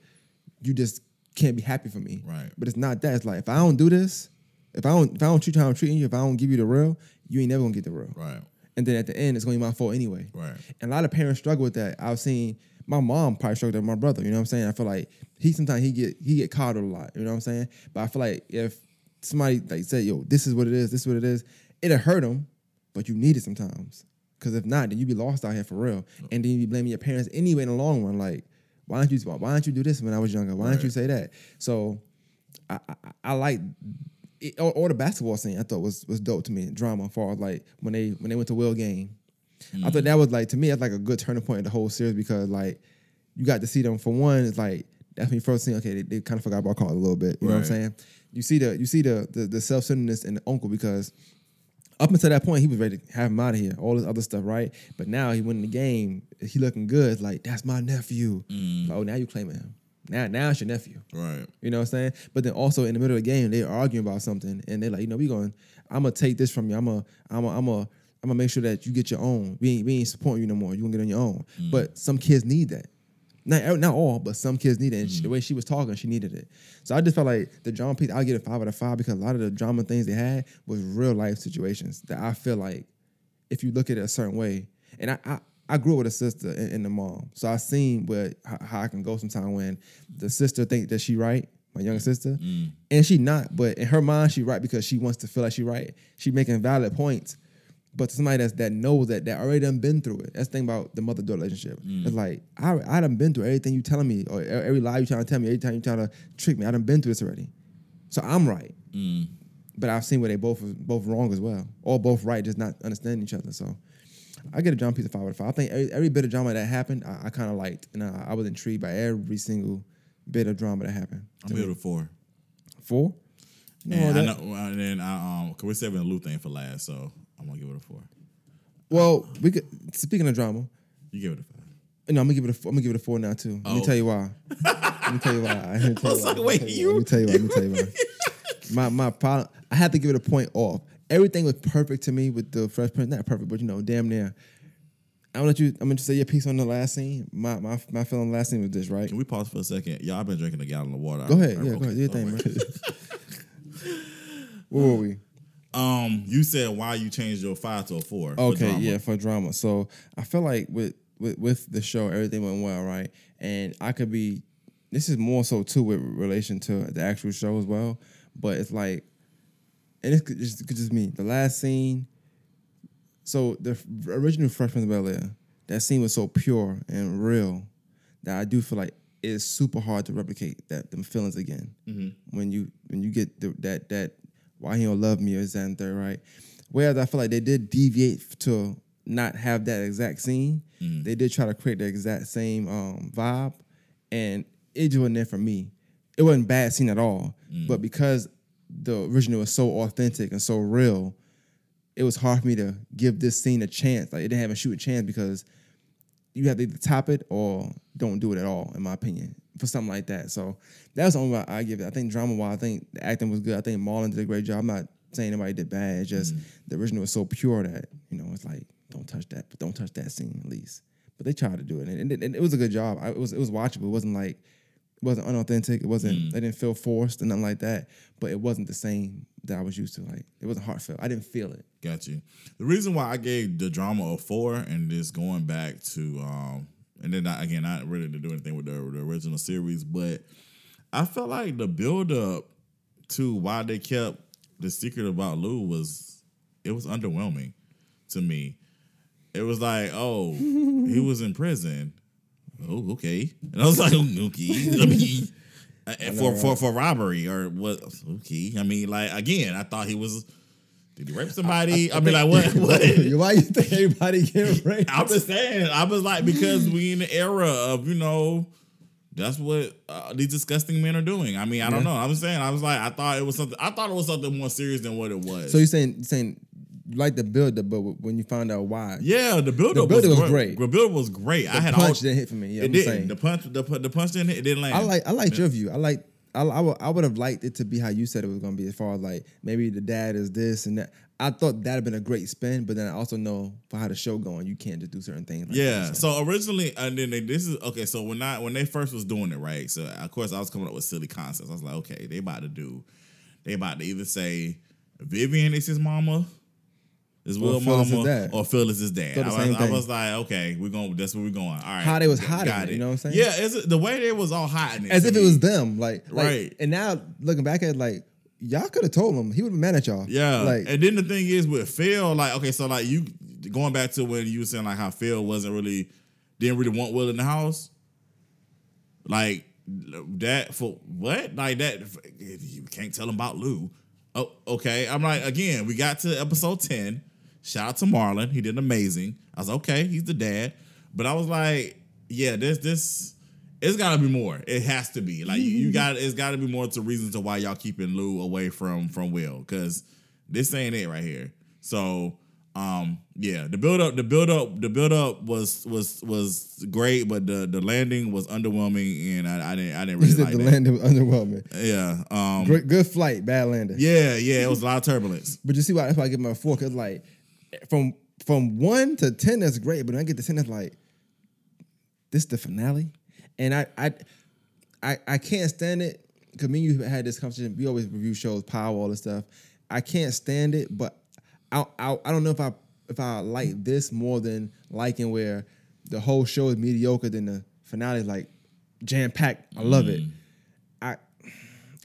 you just can't be happy for me. Right. But it's not that. It's like if I don't do this, if I don't if I don't treat you how I'm treating you, if I don't give you the real, you ain't never gonna get the real. Right. And then at the end, it's gonna be my fault anyway. Right. And a lot of parents struggle with that. I've seen my mom probably struggle with my brother. You know what I'm saying? I feel like he sometimes he get he get coddled a lot. You know what I'm saying? But I feel like if somebody like say, "Yo, this is what it is. This is what it is," it'll hurt him, but you need it sometimes. Because if not, then you be lost out here for real, and then you be blaming your parents anyway in the long run. Like, why don't you why don't you do this when I was younger? Why don't you say that? So, I I, I like. It, or, or the basketball scene I thought was was dope to me drama far as like when they when they went to Will game I thought mm. that was like to me that's like a good turning point in the whole series because like you got to see them for one. It's like that's when you first seen okay they, they kind of forgot about Carl a little bit. You know what I'm saying? You see the you see the the, the self centeredness in the uncle because up until that point he was ready to have him out of here. All this other stuff, right? But now he went in the game. He looking good. It's like that's my nephew. Mm. Like, oh, now you claiming him. Now now it's your nephew. Right. You know what I'm saying? But then also in the middle of the game, they're arguing about something, and they're like, you know, we going, I'm gonna take this from you. I'm gonna, I'm gonna, I'm gonna, I'm gonna make sure that you get your own. We ain't, we ain't supporting you no more. You gonna get on your own. Mm. But some kids need that. Not, er, not all, but some kids need it. And she, the mm. way she was talking, she needed it. So I just felt like the drama piece, I'll give it five out of five because a lot of the drama things they had was real life situations that I feel like if you look at it a certain way, and I, I I grew up with a sister and, and the mom, so I seen where how, I can go sometime when the sister think that she right, my younger mm. sister, mm. and she not, but in her mind she right because she wants to feel like she right. She making valid points, but to somebody that's that knows that that already done been through it. That's the thing about the mother daughter relationship. It's like I I done been through everything you telling me or every lie you trying to tell me, every time you trying to trick me. I done been through this already, so I'm right. But I've seen where they both both wrong as well, or both right, just not understanding each other. So I get a drama piece of five out of five. I think every, every bit of drama that happened, I, I kind of liked, and I, I was intrigued by every single bit of drama that happened. I'm gonna give four. Four. No, And I know, and then I um, cause we're saving the Lou thing for last, so I'm gonna give it a four. Well, we could. Speaking of drama, You give it a five. no, I'm gonna give it a. four- I'm gonna give it a four now too. Let me Oh. tell you why. Let me tell you why. (laughs) Me tell I was why. like, wait, you- tell you why. Let me tell you why. Let me tell you why. (laughs) My my problem. I had to give it a point off. Everything was perfect to me with the Fresh Prince. Not perfect, but you know, damn near. I'm gonna let you. I'm gonna just say your piece on the last scene. My my my feeling last scene was this, right? Can we pause for a second? Y'all been drinking a gallon of water. Go ahead. I- Yeah, okay, go ahead. Do your thing, right. man. (laughs) Where were we? Um, you said why you changed your five to a four. Okay, drama. yeah, for drama. So I feel like with, with with the show, everything went well, right? And I could be. This is more so too with relation to the actual show as well. But it's like, and it's just, it's just me. The last scene. So the original Fresh Prince of Bel Air, that scene was so pure and real that I do feel like it's super hard to replicate that them feelings again. When you when you get the, that that why he don't love me or is that and third, right? Whereas I feel like they did deviate to not have that exact scene. They did try to create the exact same um, vibe, and it just wasn't there for me. It wasn't a bad scene at all, but because the original was so authentic and so real, it was hard for me to give this scene a chance. Like it didn't have a shooting chance because you have to either top it or don't do it at all, in my opinion, for something like that. So that's the only why I give it. I think drama wise, I think the acting was good. I think Marlon did a great job. I'm not saying anybody did bad. It's just the original was so pure that, you know, it's like, don't touch that, but don't touch that scene at least. But they tried to do it. And it, and it was a good job. I, it was it was watchable. It wasn't like it wasn't unauthentic. It wasn't they didn't feel forced and nothing like that. But it wasn't the same that I was used to. Like it wasn't heartfelt. I didn't feel it. Got you. The reason why I gave the drama a four, and this going back to, um, and then I, again, I really didn't do anything with the, the original series, but I felt like the build up to why they kept the secret about Lou was it was underwhelming to me. It was like, oh, (laughs) he was in prison. Oh, okay. And I was like, (laughs) okay. I mean, (laughs) for, for for robbery or what? Okay. I mean, like again, I thought he was. Did he rape somebody? I, mean, like what? (laughs) what? (laughs) Why you think everybody getting (laughs) raped? I'm just saying. I was like, because we in the era of you know, that's what uh, these disgusting men are doing. I mean, I don't know. I was saying, I was like, I thought it was something. I thought it was something more serious than what it was. So you're saying you're saying you like the build up, but when you found out why, yeah, the build The up build-up was, was great. The build was great. I the had punch all. didn't hit for me. Yeah, it I'm didn't. saying. The punch. The, the punch didn't. Hit. It didn't land. I like I liked your view. I like I I would I would have liked it to be how you said it was gonna be as far as like maybe the dad is this and that. I thought that'd have been a great spin, but then I also know for how the show going, you can't just do certain things. Like Yeah. that, So originally, and then they, this is okay. So when I when they first was doing it, right? So of course I was coming up with silly concepts. I was like, okay, they about to do, they about to either say Vivian is his mama, Or real Phil is mama, is or Phyllis is his dad. I was, I was like, okay, we're going. That's where we're going. All right. How they was hiding it, you know what I'm saying? Yeah, the way they was all hiding it, as if it was them. Like, like Right. And now looking back at it, like y'all could have told him. He would have been mad at y'all. Yeah. Like and then the thing is with Phil, like, okay, so like you going back to when you were saying like how Phil wasn't really didn't really want Will in the house. Like that for what? Like that you can't tell him about Lou. Oh, okay. I'm like, again, we got to episode 10. Shout out to Marlon. He did amazing. I was like, okay, he's the dad. But I was like, yeah, this this it's gotta be more. It has to be. Like you, you got it's gotta be more to reasons to why y'all keeping Lou away from from Will. Cause this ain't it right here. So um yeah, the build up, the build up, the build up was was was great, but the the landing was underwhelming and I, I didn't I didn't really like the that. landing was underwhelming. Yeah. Um Great, good flight, bad landing. yeah, yeah, it was a lot of turbulence. But you see why that's why I give a four, cause like from from one to ten that's great, but I get to ten, it's like this is the finale. And I I I, I can't stand it. Cause me and you had this conversation. We always review shows, power, all this stuff. I can't stand it, but I I, I don't know if I if I like this more than liking where the whole show is mediocre, then the finale is like jam packed. I love it. Mm. I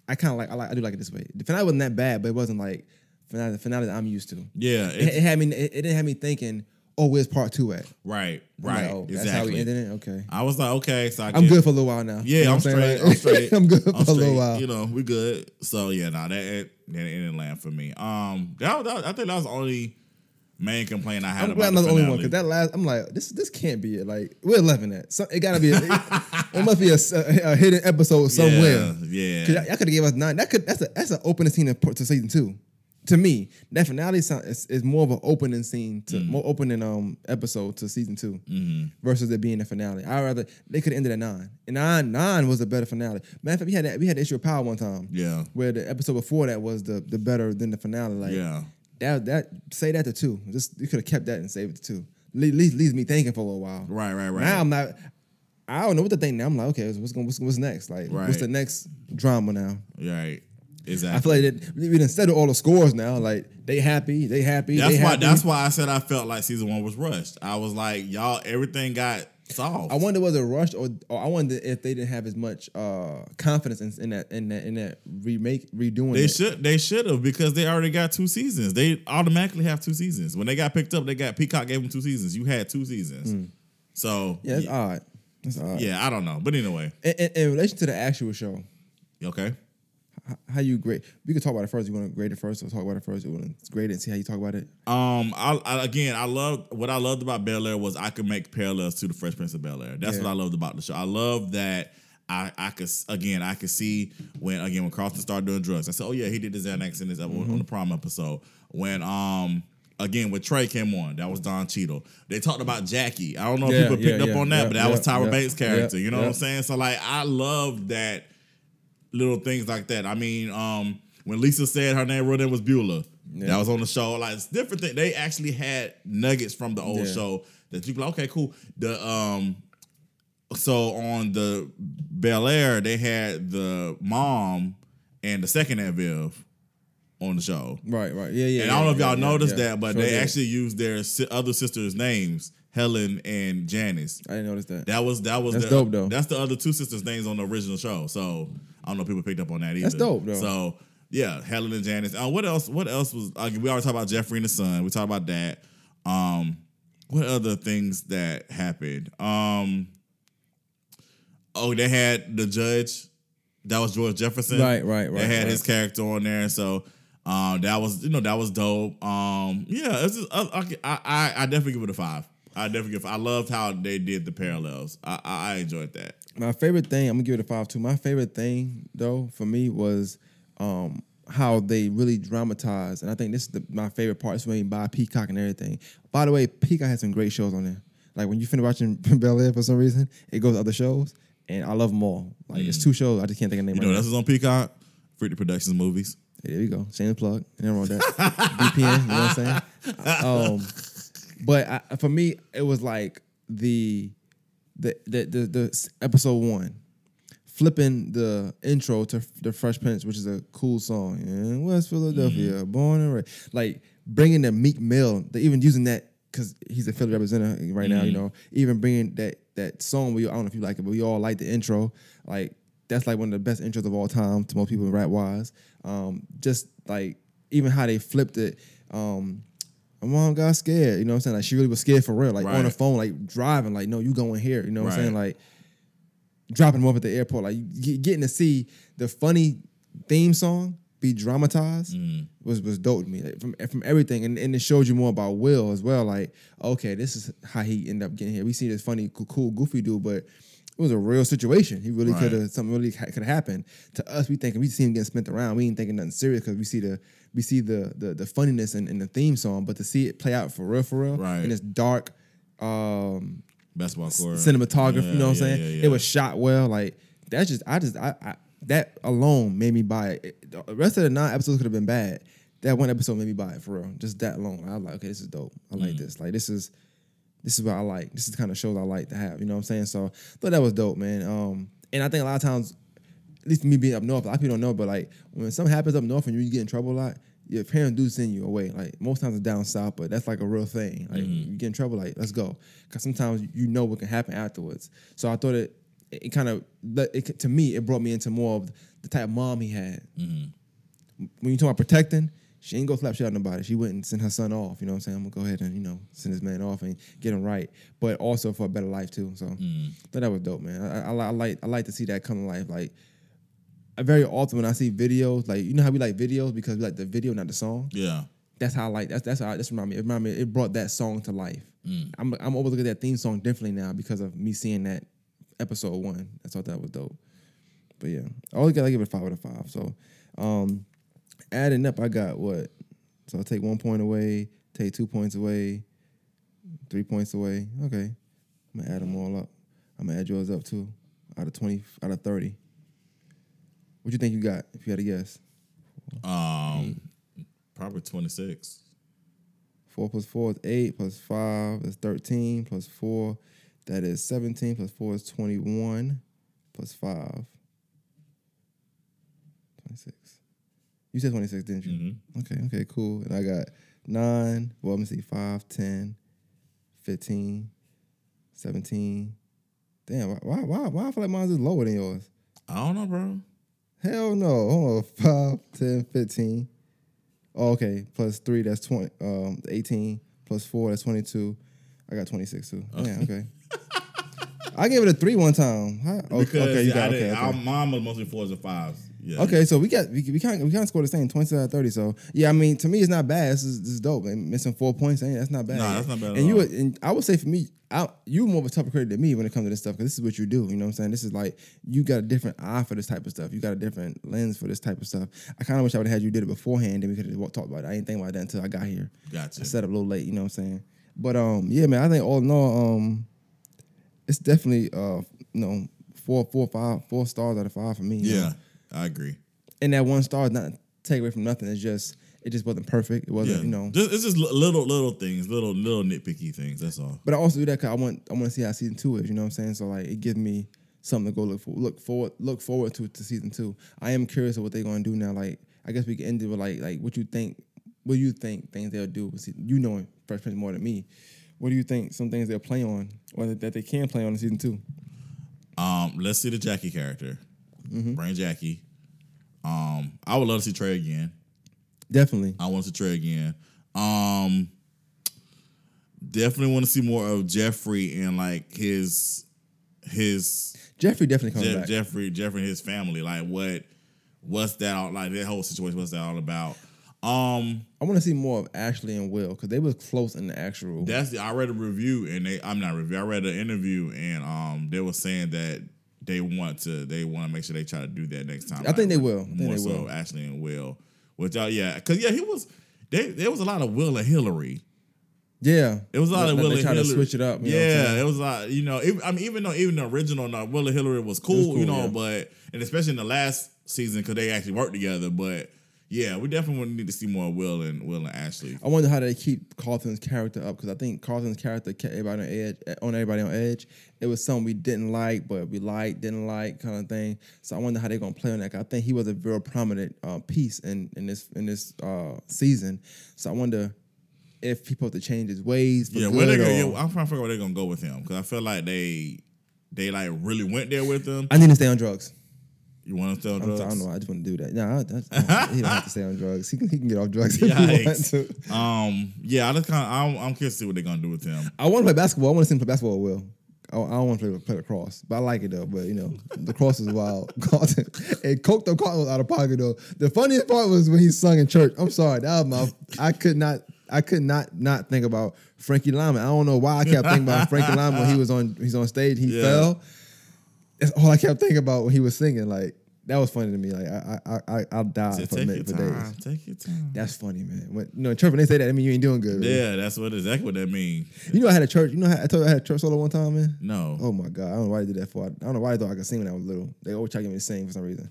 I kind of like I like I do like it this way. The finale wasn't that bad, but it wasn't like finale finale that I'm used to. Yeah, It, it had me. It, it didn't have me thinking. Oh, where's part two at? right, I'm like, right, oh, exactly. That's how we ended it. Okay. I was like, okay, so I I'm get- good for a little while now. Yeah, You know I'm straight. Like- I'm straight. (laughs) I'm good for I'm a little while. You know, we good. So yeah, nah, that it, that didn't land for me. Um, that, that I think that was the only main complaint I had I'm about glad I'm not the only one because that last I'm like this this can't be it. Like we're 11 at so it gotta be. A, it, (laughs) it must be a hidden episode somewhere. Yeah, Cause yeah. y'all could have gave us nine. That could that's a that's an opening scene to, to season two. To me, that finale sound, is, is more of an opening scene to Mm. more opening um episode to season 2 Mm-hmm. versus it being the finale. I rather they could have ended at nine. And nine nine was a better finale. Matter of fact, we had that we had the issue of power one time. Yeah. where the episode before that was the the better than the finale. Like Yeah. that that say that to two. Just you could have kept that and saved it to two. Le- leaves leaves me thinking for a little while. Right, right, right. Now I'm not. I don't know what to think now. I'm like, okay, what's going what's, what's next? Like, Right. what's the next drama now? Right. Exactly. I feel like that we done settled all the scores now. Like they happy, they happy. that's they why. happy. That's why I said I felt like season one was rushed. I was like, y'all, everything got solved. I wonder was it rushed or, or I wonder if they didn't have as much uh, confidence in, in that in that in that remake redoing. They it. should they should have because they already got two seasons. They automatically have two seasons. When they got picked up, they got Peacock gave them two seasons. You had two seasons. So Hmm. Yeah, that's yeah, odd. That's odd. yeah, I don't know. But anyway, In, in, in relation to the actual show, okay. How you grade? We could talk about it first. You want to grade it first, or talk about it first? You want to grade it and see how you talk about it? Um, I, I again, I love what I loved about Bel Air was I could make parallels to the Fresh Prince of Bel Air. That's Yeah. what I loved about the show. I love that I I could again I could see when again when Carlton started doing drugs. I said, oh yeah, he did the Xanax in this episode Mm-hmm. on the prom episode. When um. Again, when Trey came on, that was Don Cheadle. They talked about Jackie. I don't know if Yeah, people picked yeah, up yeah, on that, but that was Tyra Banks' character. you know what. I'm saying? So like, I love that little things like that. I mean, um, when Lisa said her name real name was Beulah, that was on the show. Like it's different thing. They actually had nuggets from the old Yeah. show that you like, okay, cool. The um, so on the Bel Air, they had the mom and the second Aunt Viv on the show. Right, right, yeah, yeah. And I don't know if y'all yeah, noticed yeah. that, but Sure they did. actually used their si- other sisters' names, Helen and Janice. I didn't notice that. That was that was That's the, dope, though. That's the other two sisters' names on the original show. So I don't know if people picked up on that either. That's dope, though. So yeah, Helen and Janice. Uh, what else? What else was? Uh, we already talked about Geoffrey and the son. We talked about that. Um, what other things that happened? Um, oh, they had the judge. That was George Jefferson. Right, right, right, They had right. his character on there, so um, that was you know that was dope. Um, yeah, it's just, I, I, I I definitely give it a five. I definitely give. I loved how they did the parallels. I, I, I enjoyed that. My favorite thing, I'm gonna give it a five too. My favorite thing though for me was um, how they really dramatized, and I think this is the, my favorite part. It's made by Peacock and everything. By the way, Peacock has some great shows on there. Like when you finish watching (laughs) Bel Air for some reason, it goes to other shows, and I love them all. Like it's two shows, I just can't think of the name. Mm. You know, right this is on Peacock. Freaky Productions movies. There you go. Shameless plug. Nothing wrong that. VPN, you know what I'm saying? (laughs) Um, but I, for me, it was like the the the the, the episode one, flipping the intro to the Fresh Prince, which is a cool song. In West Philadelphia, Mm-hmm. born and raised. Like bringing the Meek Mill, they even using that because he's a Philly representative right now. You Mm-hmm. know, even bringing that that song. We I don't know if you like it, but we all like the intro. Like that's like one of the best intros of all time to most people rap wise. Um, just like even how they flipped it. Um, my mom got scared. You know what I'm saying? Like she really was scared for real. Like on the phone, like driving. Like no, you going here. You know what I'm saying? Like dropping them off at the airport. Like getting to see the funny theme song be dramatized Mm. was was dope to me like, from from everything, and, and it showed you more about Will as well. Like okay, this is how he ended up getting here. We see this funny, cool, goofy dude, but. It was a real situation. He really Right. could have something really could have happened to us. We thinking we see him getting spent around. We ain't thinking nothing serious because we see the we see the the, the funniness in, in the theme song, but to see it play out for real, for real, Right. in this dark, um, Basketball court. cinematography. you know what I'm saying? yeah, yeah, It was shot well. Like that's just I just I, I that alone made me buy it. It- The rest of the nine episodes could have been bad. That one episode made me buy it for real. Just that alone. I was like, okay, this is dope. I Mm. like this. Like this is this is what I like. This is the kind of shows I like to have. You know what I'm saying? So I thought that was dope, man. Um, and I think a lot of times, at least me being up north, a lot of people don't know, but like when something happens up north and you get in trouble a lot, your parents do send you away. Like most times it's down south, but that's like a real thing. Like Mm-hmm. you get in trouble, like let's go, because sometimes you know what can happen afterwards. So I thought it it kind of it, to me it brought me into more of the type of mom he had. Mm-hmm. When you talk about protecting. She ain't go slap shit out nobody. She wouldn't send her son off. You know what I'm saying? I'm gonna go ahead and you know send this man off and get him right, but also for a better life too. So, but that was dope, man. I, I, I like I like to see that come to life. Like very often when I see videos, like you know how we like videos because we like the video, not the song. Yeah. That's how I like. That's that's how. That's remind me. It remind me. It brought that song to life. I'm I'm always looking at that theme song differently now because of me seeing that episode one. I thought that was dope. But yeah, I always gotta give it a five out of five. So, um, adding up, I got what? So I'll take one point away, take two points away, three points away. Okay, I'm gonna add them all up. I'm gonna add yours up too. Out of twenty, out of thirty. What do you think you got? If you had to guess, Um, probably twenty six. four plus four is eight, plus five is thirteen, plus four, that is seventeen, plus four is twenty-one, plus five. 26. You said 26, didn't you? Okay, okay, cool. And I got nine, well, let me see, 5, 10, 15, 17. Damn, why, why, why, why I feel like mine's is lower than yours? I don't know, bro. Hell no. Hold on. 5, 10, 15. Oh, okay. Plus 3, that's 20, um, 18. Plus 4, that's 22. I got 26 too. Yeah, okay. I gave it a 3 one time. How- oh, Because okay, you I got okay, didn't- okay. Our mom was mostly fours and fives. Yeah. Okay, so we got we we kind we kind of scored the same twenty out of thirty. So yeah, I mean to me it's not bad. This is, this is dope. And missing four points, ain't that's not bad. Nah, that's not bad And you would- and I would say for me, I, you more of a tougher critic than me when it comes to this stuff because this is what you do. You know what I'm saying? This is like you got a different eye for this type of stuff. You got a different lens for this type of stuff. I kind of wish I would have had you did it beforehand and we could have talked about it. I didn't think about that until I got here. Gotcha. I set up a little late. You know what I'm saying? But um, yeah, man. I think all in all, um, it's definitely uh, you know, four, four, five, four stars out of five for me. you know? Yeah, I agree. and that one star is not take away from nothing. It's just it just wasn't perfect. It wasn't Yeah, you know. just, it's just little little things, little little nitpicky things. That's all. but I also do that because I want I want to see how season two is. You know what I'm saying? So like it gives me something to go look for, look forward look forward to to season two. I am curious of what they're gonna do now. Like I guess we can end it with like like what you think. What do you think things they'll do? with season- You know Fresh Prince more than me. What do you think? Some things they'll play on, or that that they can play on in season two. Um, let's see the Jackie character. Mm-hmm. Bring Jackie. Um, I would love to see Trey again. Definitely. I want to Trey again. Um, definitely want to see more of Geoffrey and like his his Geoffrey definitely comes Je- back. Geoffrey Geoffrey and his family. Like what what's that all like? That whole situation. What's that all about? Um, I want to see more of Ashley and Will because they was close in the actual. That's the, I read a review and they I'm not review. I read an interview and um they were saying that they want to they want to make sure they try to do that next time. I think they will. I think more they so will. Ashley and Will. Which uh, yeah, because yeah, he was they, there was a lot of Will and Hilary. yeah, It was a lot Like- of Will and try to switch it up. you know what I'm yeah, it was a lot. You know, it, I mean, even though even the original no, Will and Hilary was cool, was cool, you know, yeah. but and especially in the last season because they actually worked together. But yeah, we definitely need to see more Will and Will and Ashley. I wonder how they keep Carlton's character up because I think Carlton's character kept everybody on edge, on everybody on edge. It was something we didn't like, but we liked, didn't like, kind of thing. So I wonder how they're gonna play on that. I think he was a very prominent uh, piece in in this in this uh, season. So I wonder if people have to change his ways. For Yeah, where they gonna, yeah, I'm trying to figure out where they're gonna go with him because I feel like they they like really went there with him. I need to stay on drugs. You want to tell I'm drugs? I don't know. I just want to do that. No, I, that's, (laughs) he don't have to stay on drugs. He can, he can get off drugs if he wants to. Um, yeah, I just kind of I'm, I'm curious to see what they're gonna do with him. I want to play basketball. I want to see him play basketball. Will. I, I don't want to play play lacrosse, but I like it though. But you know, the cross is wild. (laughs) Carlton and Coke the Carlton was out of pocket though. The funniest part was when he sung in church. I'm sorry, that was my. I could not. I could not not think about Frankie Lymon. I don't know why I kept thinking about Frankie Lymon when he was on. He's on stage. He Yeah. fell. That's all I kept thinking about when he was singing. Like that was funny to me. Like I I I I died So for, take your for time. days. Take your time. That's funny, man. When you know, in church when they say that, I mean you ain't doing good. Yeah, that's what exactly what that means. You know, I had a church. You know, I told you I had a church solo one time, man. No. Oh my god, I don't know why they did that for. I don't know why they thought I could sing when I was little. They always try to get me to sing for some reason.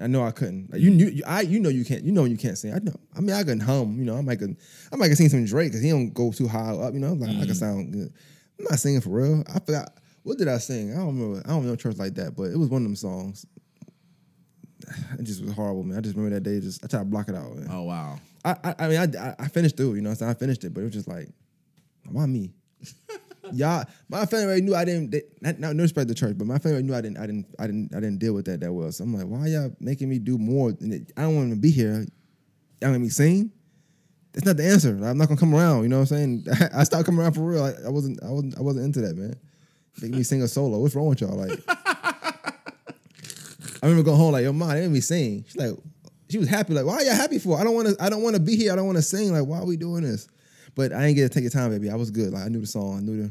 I know I couldn't. Like, you knew, you, I you know you can't. You know you can't sing. I know. I mean, I can hum. You know, I might can. I might can sing some Drake because he don't go too high up. You know, like I can mm. sound good. I'm not singing for real. I forgot what did I sing. I don't remember. I don't know church like that, but it was one of them songs. it just was horrible, man. I just remember that day. Just I tried to block it out. Man. Oh wow. I, I, I mean, I, I- I finished through. You know, what I'm saying I finished it, but it was just like, why me? (laughs) Y'all, my family already knew I didn't. They, not, not no respect to church, but my family knew I didn't. I didn't. I didn't. I didn't deal with that that well. So I'm like, why y'all making me do more? And it- I don't want to be here. Y'all let me sing. That's not the answer. I'm not gonna come around. You know what I'm saying? (laughs) I stopped coming around for real. I, I wasn't. I wasn't. I wasn't into that, man. Making me sing a solo. What's wrong with y'all? Like, (laughs) I remember going home like, yo, mom, they made me sing. She's like, she was happy. Like, why are y'all happy for? I don't want to. I don't want to be here. I don't want to sing. Like, why are we doing this? But I ain't get to take your time, baby. I was good. Like, I knew the song. I knew the.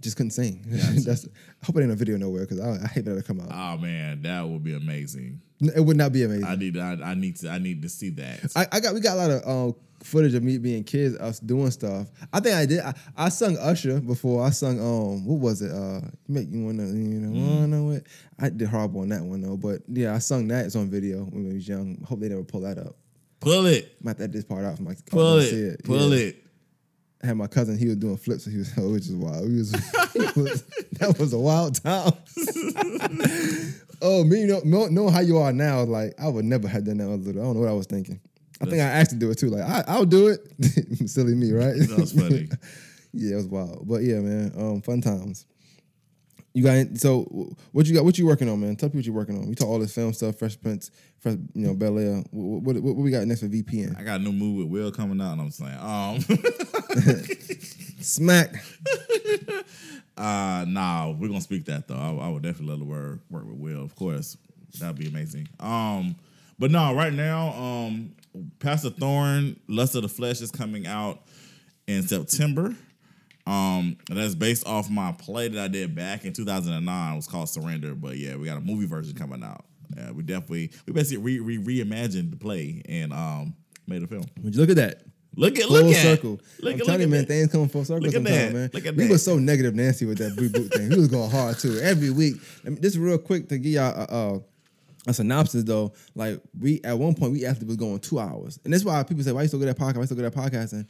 Just couldn't sing. (laughs) That's. I hope it ain't a video nowhere because I, I hate that it come out. Oh man, that would be amazing. it would not be amazing. I need I, I need to I need to see that. I, I got we got a lot of um, footage of me being kids, us doing stuff. I think I did. I, I sung Usher before. I sung um what was it? Uh, make you wanna you know Mm. wanna what? I did horrible on that one though. But yeah, I sung that. It's on video when I was young. Hope they never pull that up. Pull it. Might have to edit this part out from my Pull see it. Pull Yeah. it. I had my cousin. He was doing flips. So he was (laughs) oh, which is wild. Was, was- (laughs) that was a wild time. (laughs) oh, me you know, know knowing how you are now, like I would never have done that when I was little. I don't know what I was thinking. I think I asked to do it too. Like I, I'll do it. (laughs) Silly me, right? That was funny. (laughs) yeah, it was wild. But yeah, man, um, fun times. You got so what you got? What you working on, man? Tell people what you working on. We talk all this film stuff, Fresh Prince, Fresh, you know, Bel Air. What, what, what, what we got next for VPN? I got a new movie with Will coming out, and I'm saying, um, (laughs) Smack. uh, nah, we're gonna speak that though. I, I would definitely love to work work with Will, of course. That'd be amazing. Um, but no, right now, um, Pastor Thorn, Lust of the Flesh is coming out in September. Um, that's based off my play that I did back in 2009. It was called Surrender, but yeah, we got a movie version coming out. We definitely we basically re, re reimagined the play and um made a film. Would you look at that? Look at Full look at circle. Look I'm at, telling you, man, that. things come full circle Look at sometimes, that. man. Look at we that. was so negative Nancy with that reboot thing. We was going hard too. Every week. I mean, just real quick to give y'all a, a, a synopsis though. Like we at one point we actually was going two hours, and that's why people say, "Why you still good at podcast? Why you still good at podcasting?"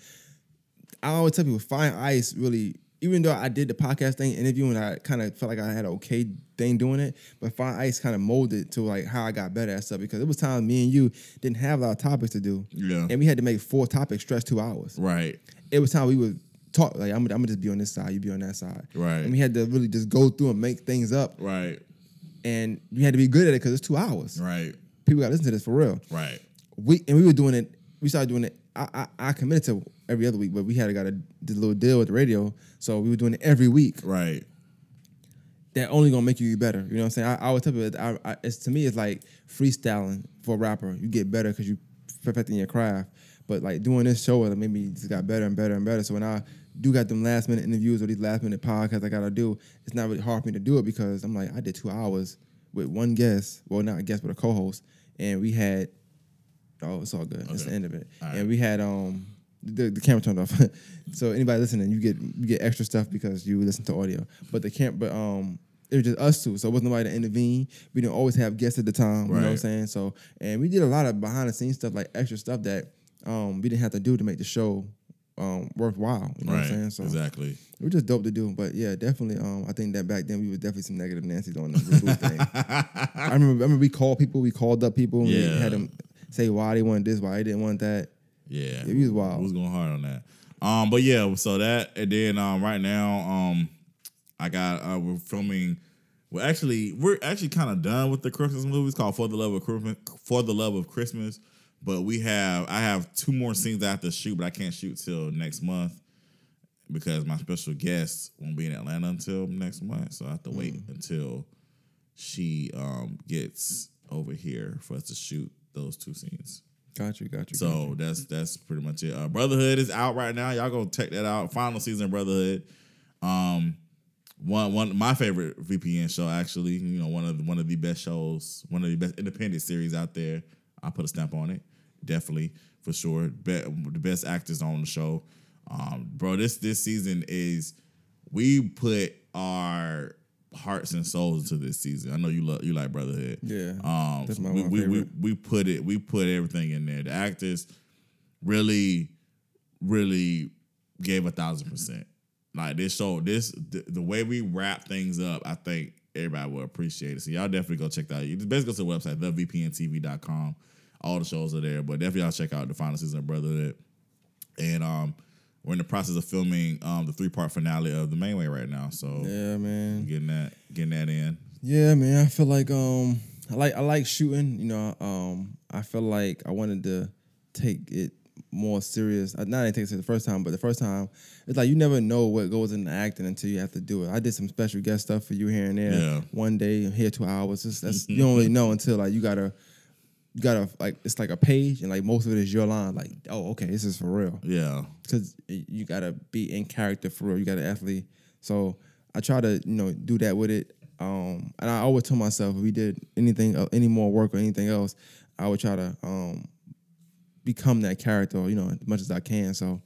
I always tell people, Fine Ice really. Even though I did the podcast thing, interviewing, I kind of felt like I had an okay thing doing it. But Fine Ice kind of molded to like how I got better at stuff because it was time me and you didn't have a lot of topics to do, Yeah. and we had to make four topics stretch two hours Right. it was time we would talk like I'm, I'm gonna just be on this side, you be on that side, Right. And we had to really just go through and make things up, Right. And you had to be good at it because it's two hours. Right. People got to listen to this for real. Right. We and we were doing it. We started doing it. I I, I committed to every other week, but we had got a this little deal with the radio, so we were doing it every week. Right. That only gonna make you better. You know what I'm saying? I, I would tell people, that I, I, it's to me, it's like freestyling for a rapper. You get better because you perfecting your craft. But like doing this show, it made me just got better and better and better. So when I do got them last minute interviews or these last minute podcasts I gotta do, it's not really hard for me to do it because I'm like I did two hours with one guest, well not a guest but a co-host, and we had oh it's all good. It's the end of it, All and we had um the, the camera turned off. (laughs) so anybody listening, you get you get extra stuff because you listen to audio. But the camp, but um, it was just us two, so it wasn't nobody to intervene. We didn't always have guests at the time. You know what I'm saying? So and we did a lot of behind the scenes stuff, like extra stuff that um we didn't have to do to make the show um worthwhile. You know right. what I'm saying? So exactly. it was just dope to do. But yeah, definitely. Um, I think that back then we was definitely some negative Nancy's on the reboot thing. (laughs) I remember, I remember we called people, we called up people, and we had them say why they wanted this, why they didn't want that. Yeah, Yeah, he was wild. We was going hard on that. Um, but yeah, so that and then um, right now, um, I got uh, we're filming. We're actually we're actually kind of done with the Christmas movies called For the Love of Christmas. For the Love of Christmas, but we have I have two more scenes I have to shoot, but I can't shoot till next month because my special guest won't be in Atlanta until next month. So I have to wait Mm. until she um, gets over here for us to shoot those two scenes. Got you, got you. got you. So that's that's pretty much it. Uh, Brotherhood is out right now. Y'all go check that out. Final season of Brotherhood. Um, one one my favorite VPN show actually. You know one of the, one of the best shows, one of the best independent series out there. I put a stamp on it, definitely for sure. Be, the best actors on the show, um, bro. This this season is we put our hearts and souls into this season. I know you love you like Brotherhood. Yeah, Um, that's my we, we, we we put it we put everything in there. The actors really, really gave a thousand percent. Like this show, this the, the way we wrap things up, I think everybody will appreciate it. So y'all definitely go check that out. You just basically go to the website, thevpntv.com. All the shows are there, but definitely y'all check out the final season of Brotherhood. And um, we're in the process of filming um the three part finale of the main way right now. So Yeah, man. getting that getting that in. Yeah, man. I feel like um I like I like shooting, you know, um I feel like I wanted to take it more serious. Not I didn't take it the first time, but the first time it's like you never know what goes into acting until you have to do it. I did some special guest stuff for you here and there. Yeah. One day, here two hours. That's you (laughs) don't really know until like you gotta you gotta like it's like a page and like most of it is your line. Like, oh, okay, this is for real Yeah. because you gotta be in character for real. You gotta athlete. So I try to you know do that with it. Um, and I always tell myself if we did anything, uh, any more work or anything else, I would try to um, become that character. You know, as much as I can. So.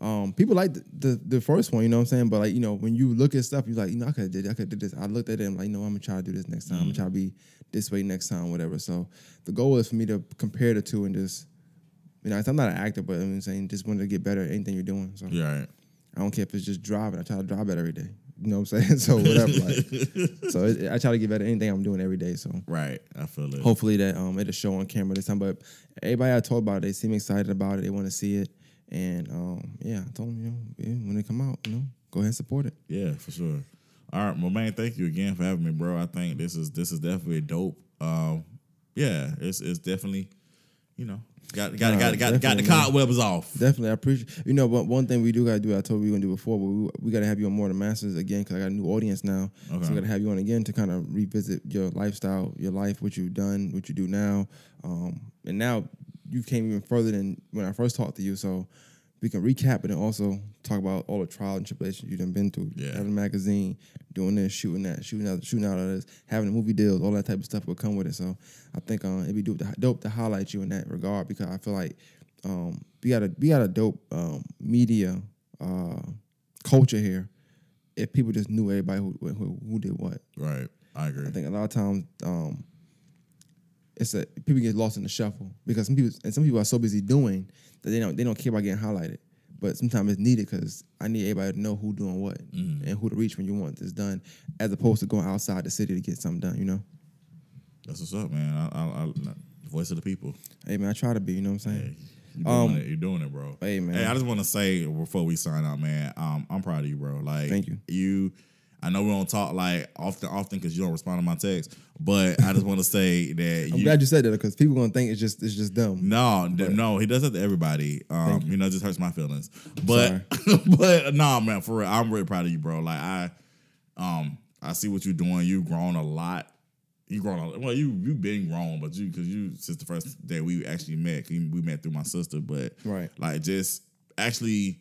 Um, people like the, the the first one, you know what I'm saying? But like, you know, when you look at stuff, you're like, you know, I could have did, I could did this. I looked at it and like, you know, I'm gonna try to do this next time. I'm gonna try to be this way next time, whatever. So the goal is for me to compare the two and just, you know, I'm not an actor, but I'm saying just wanted to get better at anything you're doing. So Yeah. Right. I don't care if it's just driving. I try to drive it every day. You know what I'm saying? (laughs) So whatever. like, (laughs) so it, I try to get better at anything I'm doing every day. So Right. I feel it. hopefully that um it'll show on camera this time. But everybody I told about it, they seem excited about it. They want to see it, and um yeah, I told him, you know yeah, when they come out, you know, go ahead and support it. Yeah, for sure. All right, my man, thank you again for having me, bro. I think this is this is definitely dope. Um, yeah, it's it's definitely, you know, got got Nah, got got got the cobwebs off. Definitely, I appreciate. You know, but one thing we do gotta do, I told you we gonna do before, but we, we gotta have you on more than masters again because I got a new audience now. So we gotta have you on again to kind of revisit your lifestyle, your life, what you've done, what you do now, um, and now you came even further than when I first talked to you. So we can recap and also talk about all the trials and tribulations you've done been through. Yeah. Having a magazine, doing this, shooting that, shooting out, shooting out of this, having the movie deals, all that type of stuff will come with it. So I think uh, it'd be dope to, dope to highlight you in that regard because I feel like um, we got a we got a dope um, media uh, culture here. If people just knew everybody who, who who did what, Right, I agree. I think a lot of times um, it's a people get lost in the shuffle because some people and some people are so busy doing that they don't they don't care about getting highlighted. But sometimes it's needed because I need everybody to know who doing what and who to reach when you want this done, as opposed to going outside the city to get something done. You know, That's what's up, man. I, I, I, voice of the people. hey man, I try to be. You know what I'm Hey, saying? you doing Um, it. You're doing it, bro. hey, man. Hey, I just want to say before we sign out, man. Um, I'm proud of you, bro. Like, Thank you. You, I know we don't talk like often, often because you don't respond to my text. But I just want to say that I'm you, glad you said that because people gonna think it's just it's just dumb. No, th- no, he does that to everybody. Um, you. know, it just hurts my feelings. But (laughs) but no, man, for real, I'm really proud of you, bro. Like I um I see what you're doing. You've grown a lot. You grown a lot. well, you you've been grown, but you because you since the first day we actually met, we met through my sister, but Right. like just actually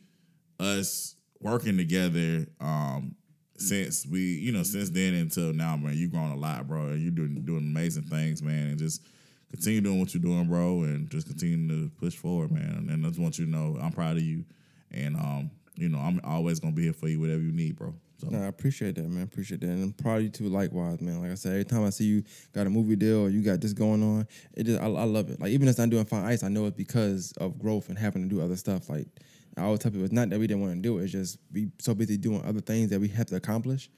us working together, um, since we, you know, since then until now, man, you grown a lot, bro. And you're doing doing amazing things, man. And just continue doing what you're doing, bro, and just continue to push forward, man. And I just want you to know I'm proud of you. And um, you know, I'm always gonna be here for you, whatever you need, bro. So No, I appreciate that, man. Appreciate that, and I'm proud of you too. Likewise, man. Like I said, every time I see you got a movie deal or you got this going on, it just I, I love it. Like even if I'm doing Fine Ice, I know it's because of growth and having to do other stuff. Like I always tell people, it's not that we didn't want to do it. It's just we so busy doing other things that we have to accomplish.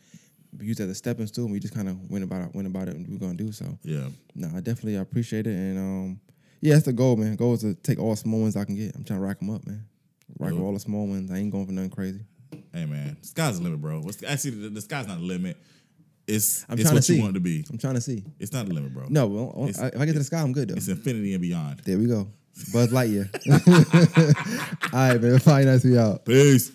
We use it as a stepping stool, and we just kind of went about it, went about it, and we're gonna do so. yeah. No, I definitely I appreciate it, and um, yeah, that's the goal, man. Goal is to take all the small ones I can get. I'm trying to rack them up, man. Rack all the small ones. I ain't going for nothing crazy. Hey man, sky's the limit, bro. What's actually the, the sky's not the limit. It's I'm it's what to see. you want it to be. I'm trying to see. It's not the limit, bro. No, well, It's- if I get to the sky, I'm good though. It's infinity and beyond. There we go. Buzz Lightyear. (laughs) All right, man. To be out. Peace.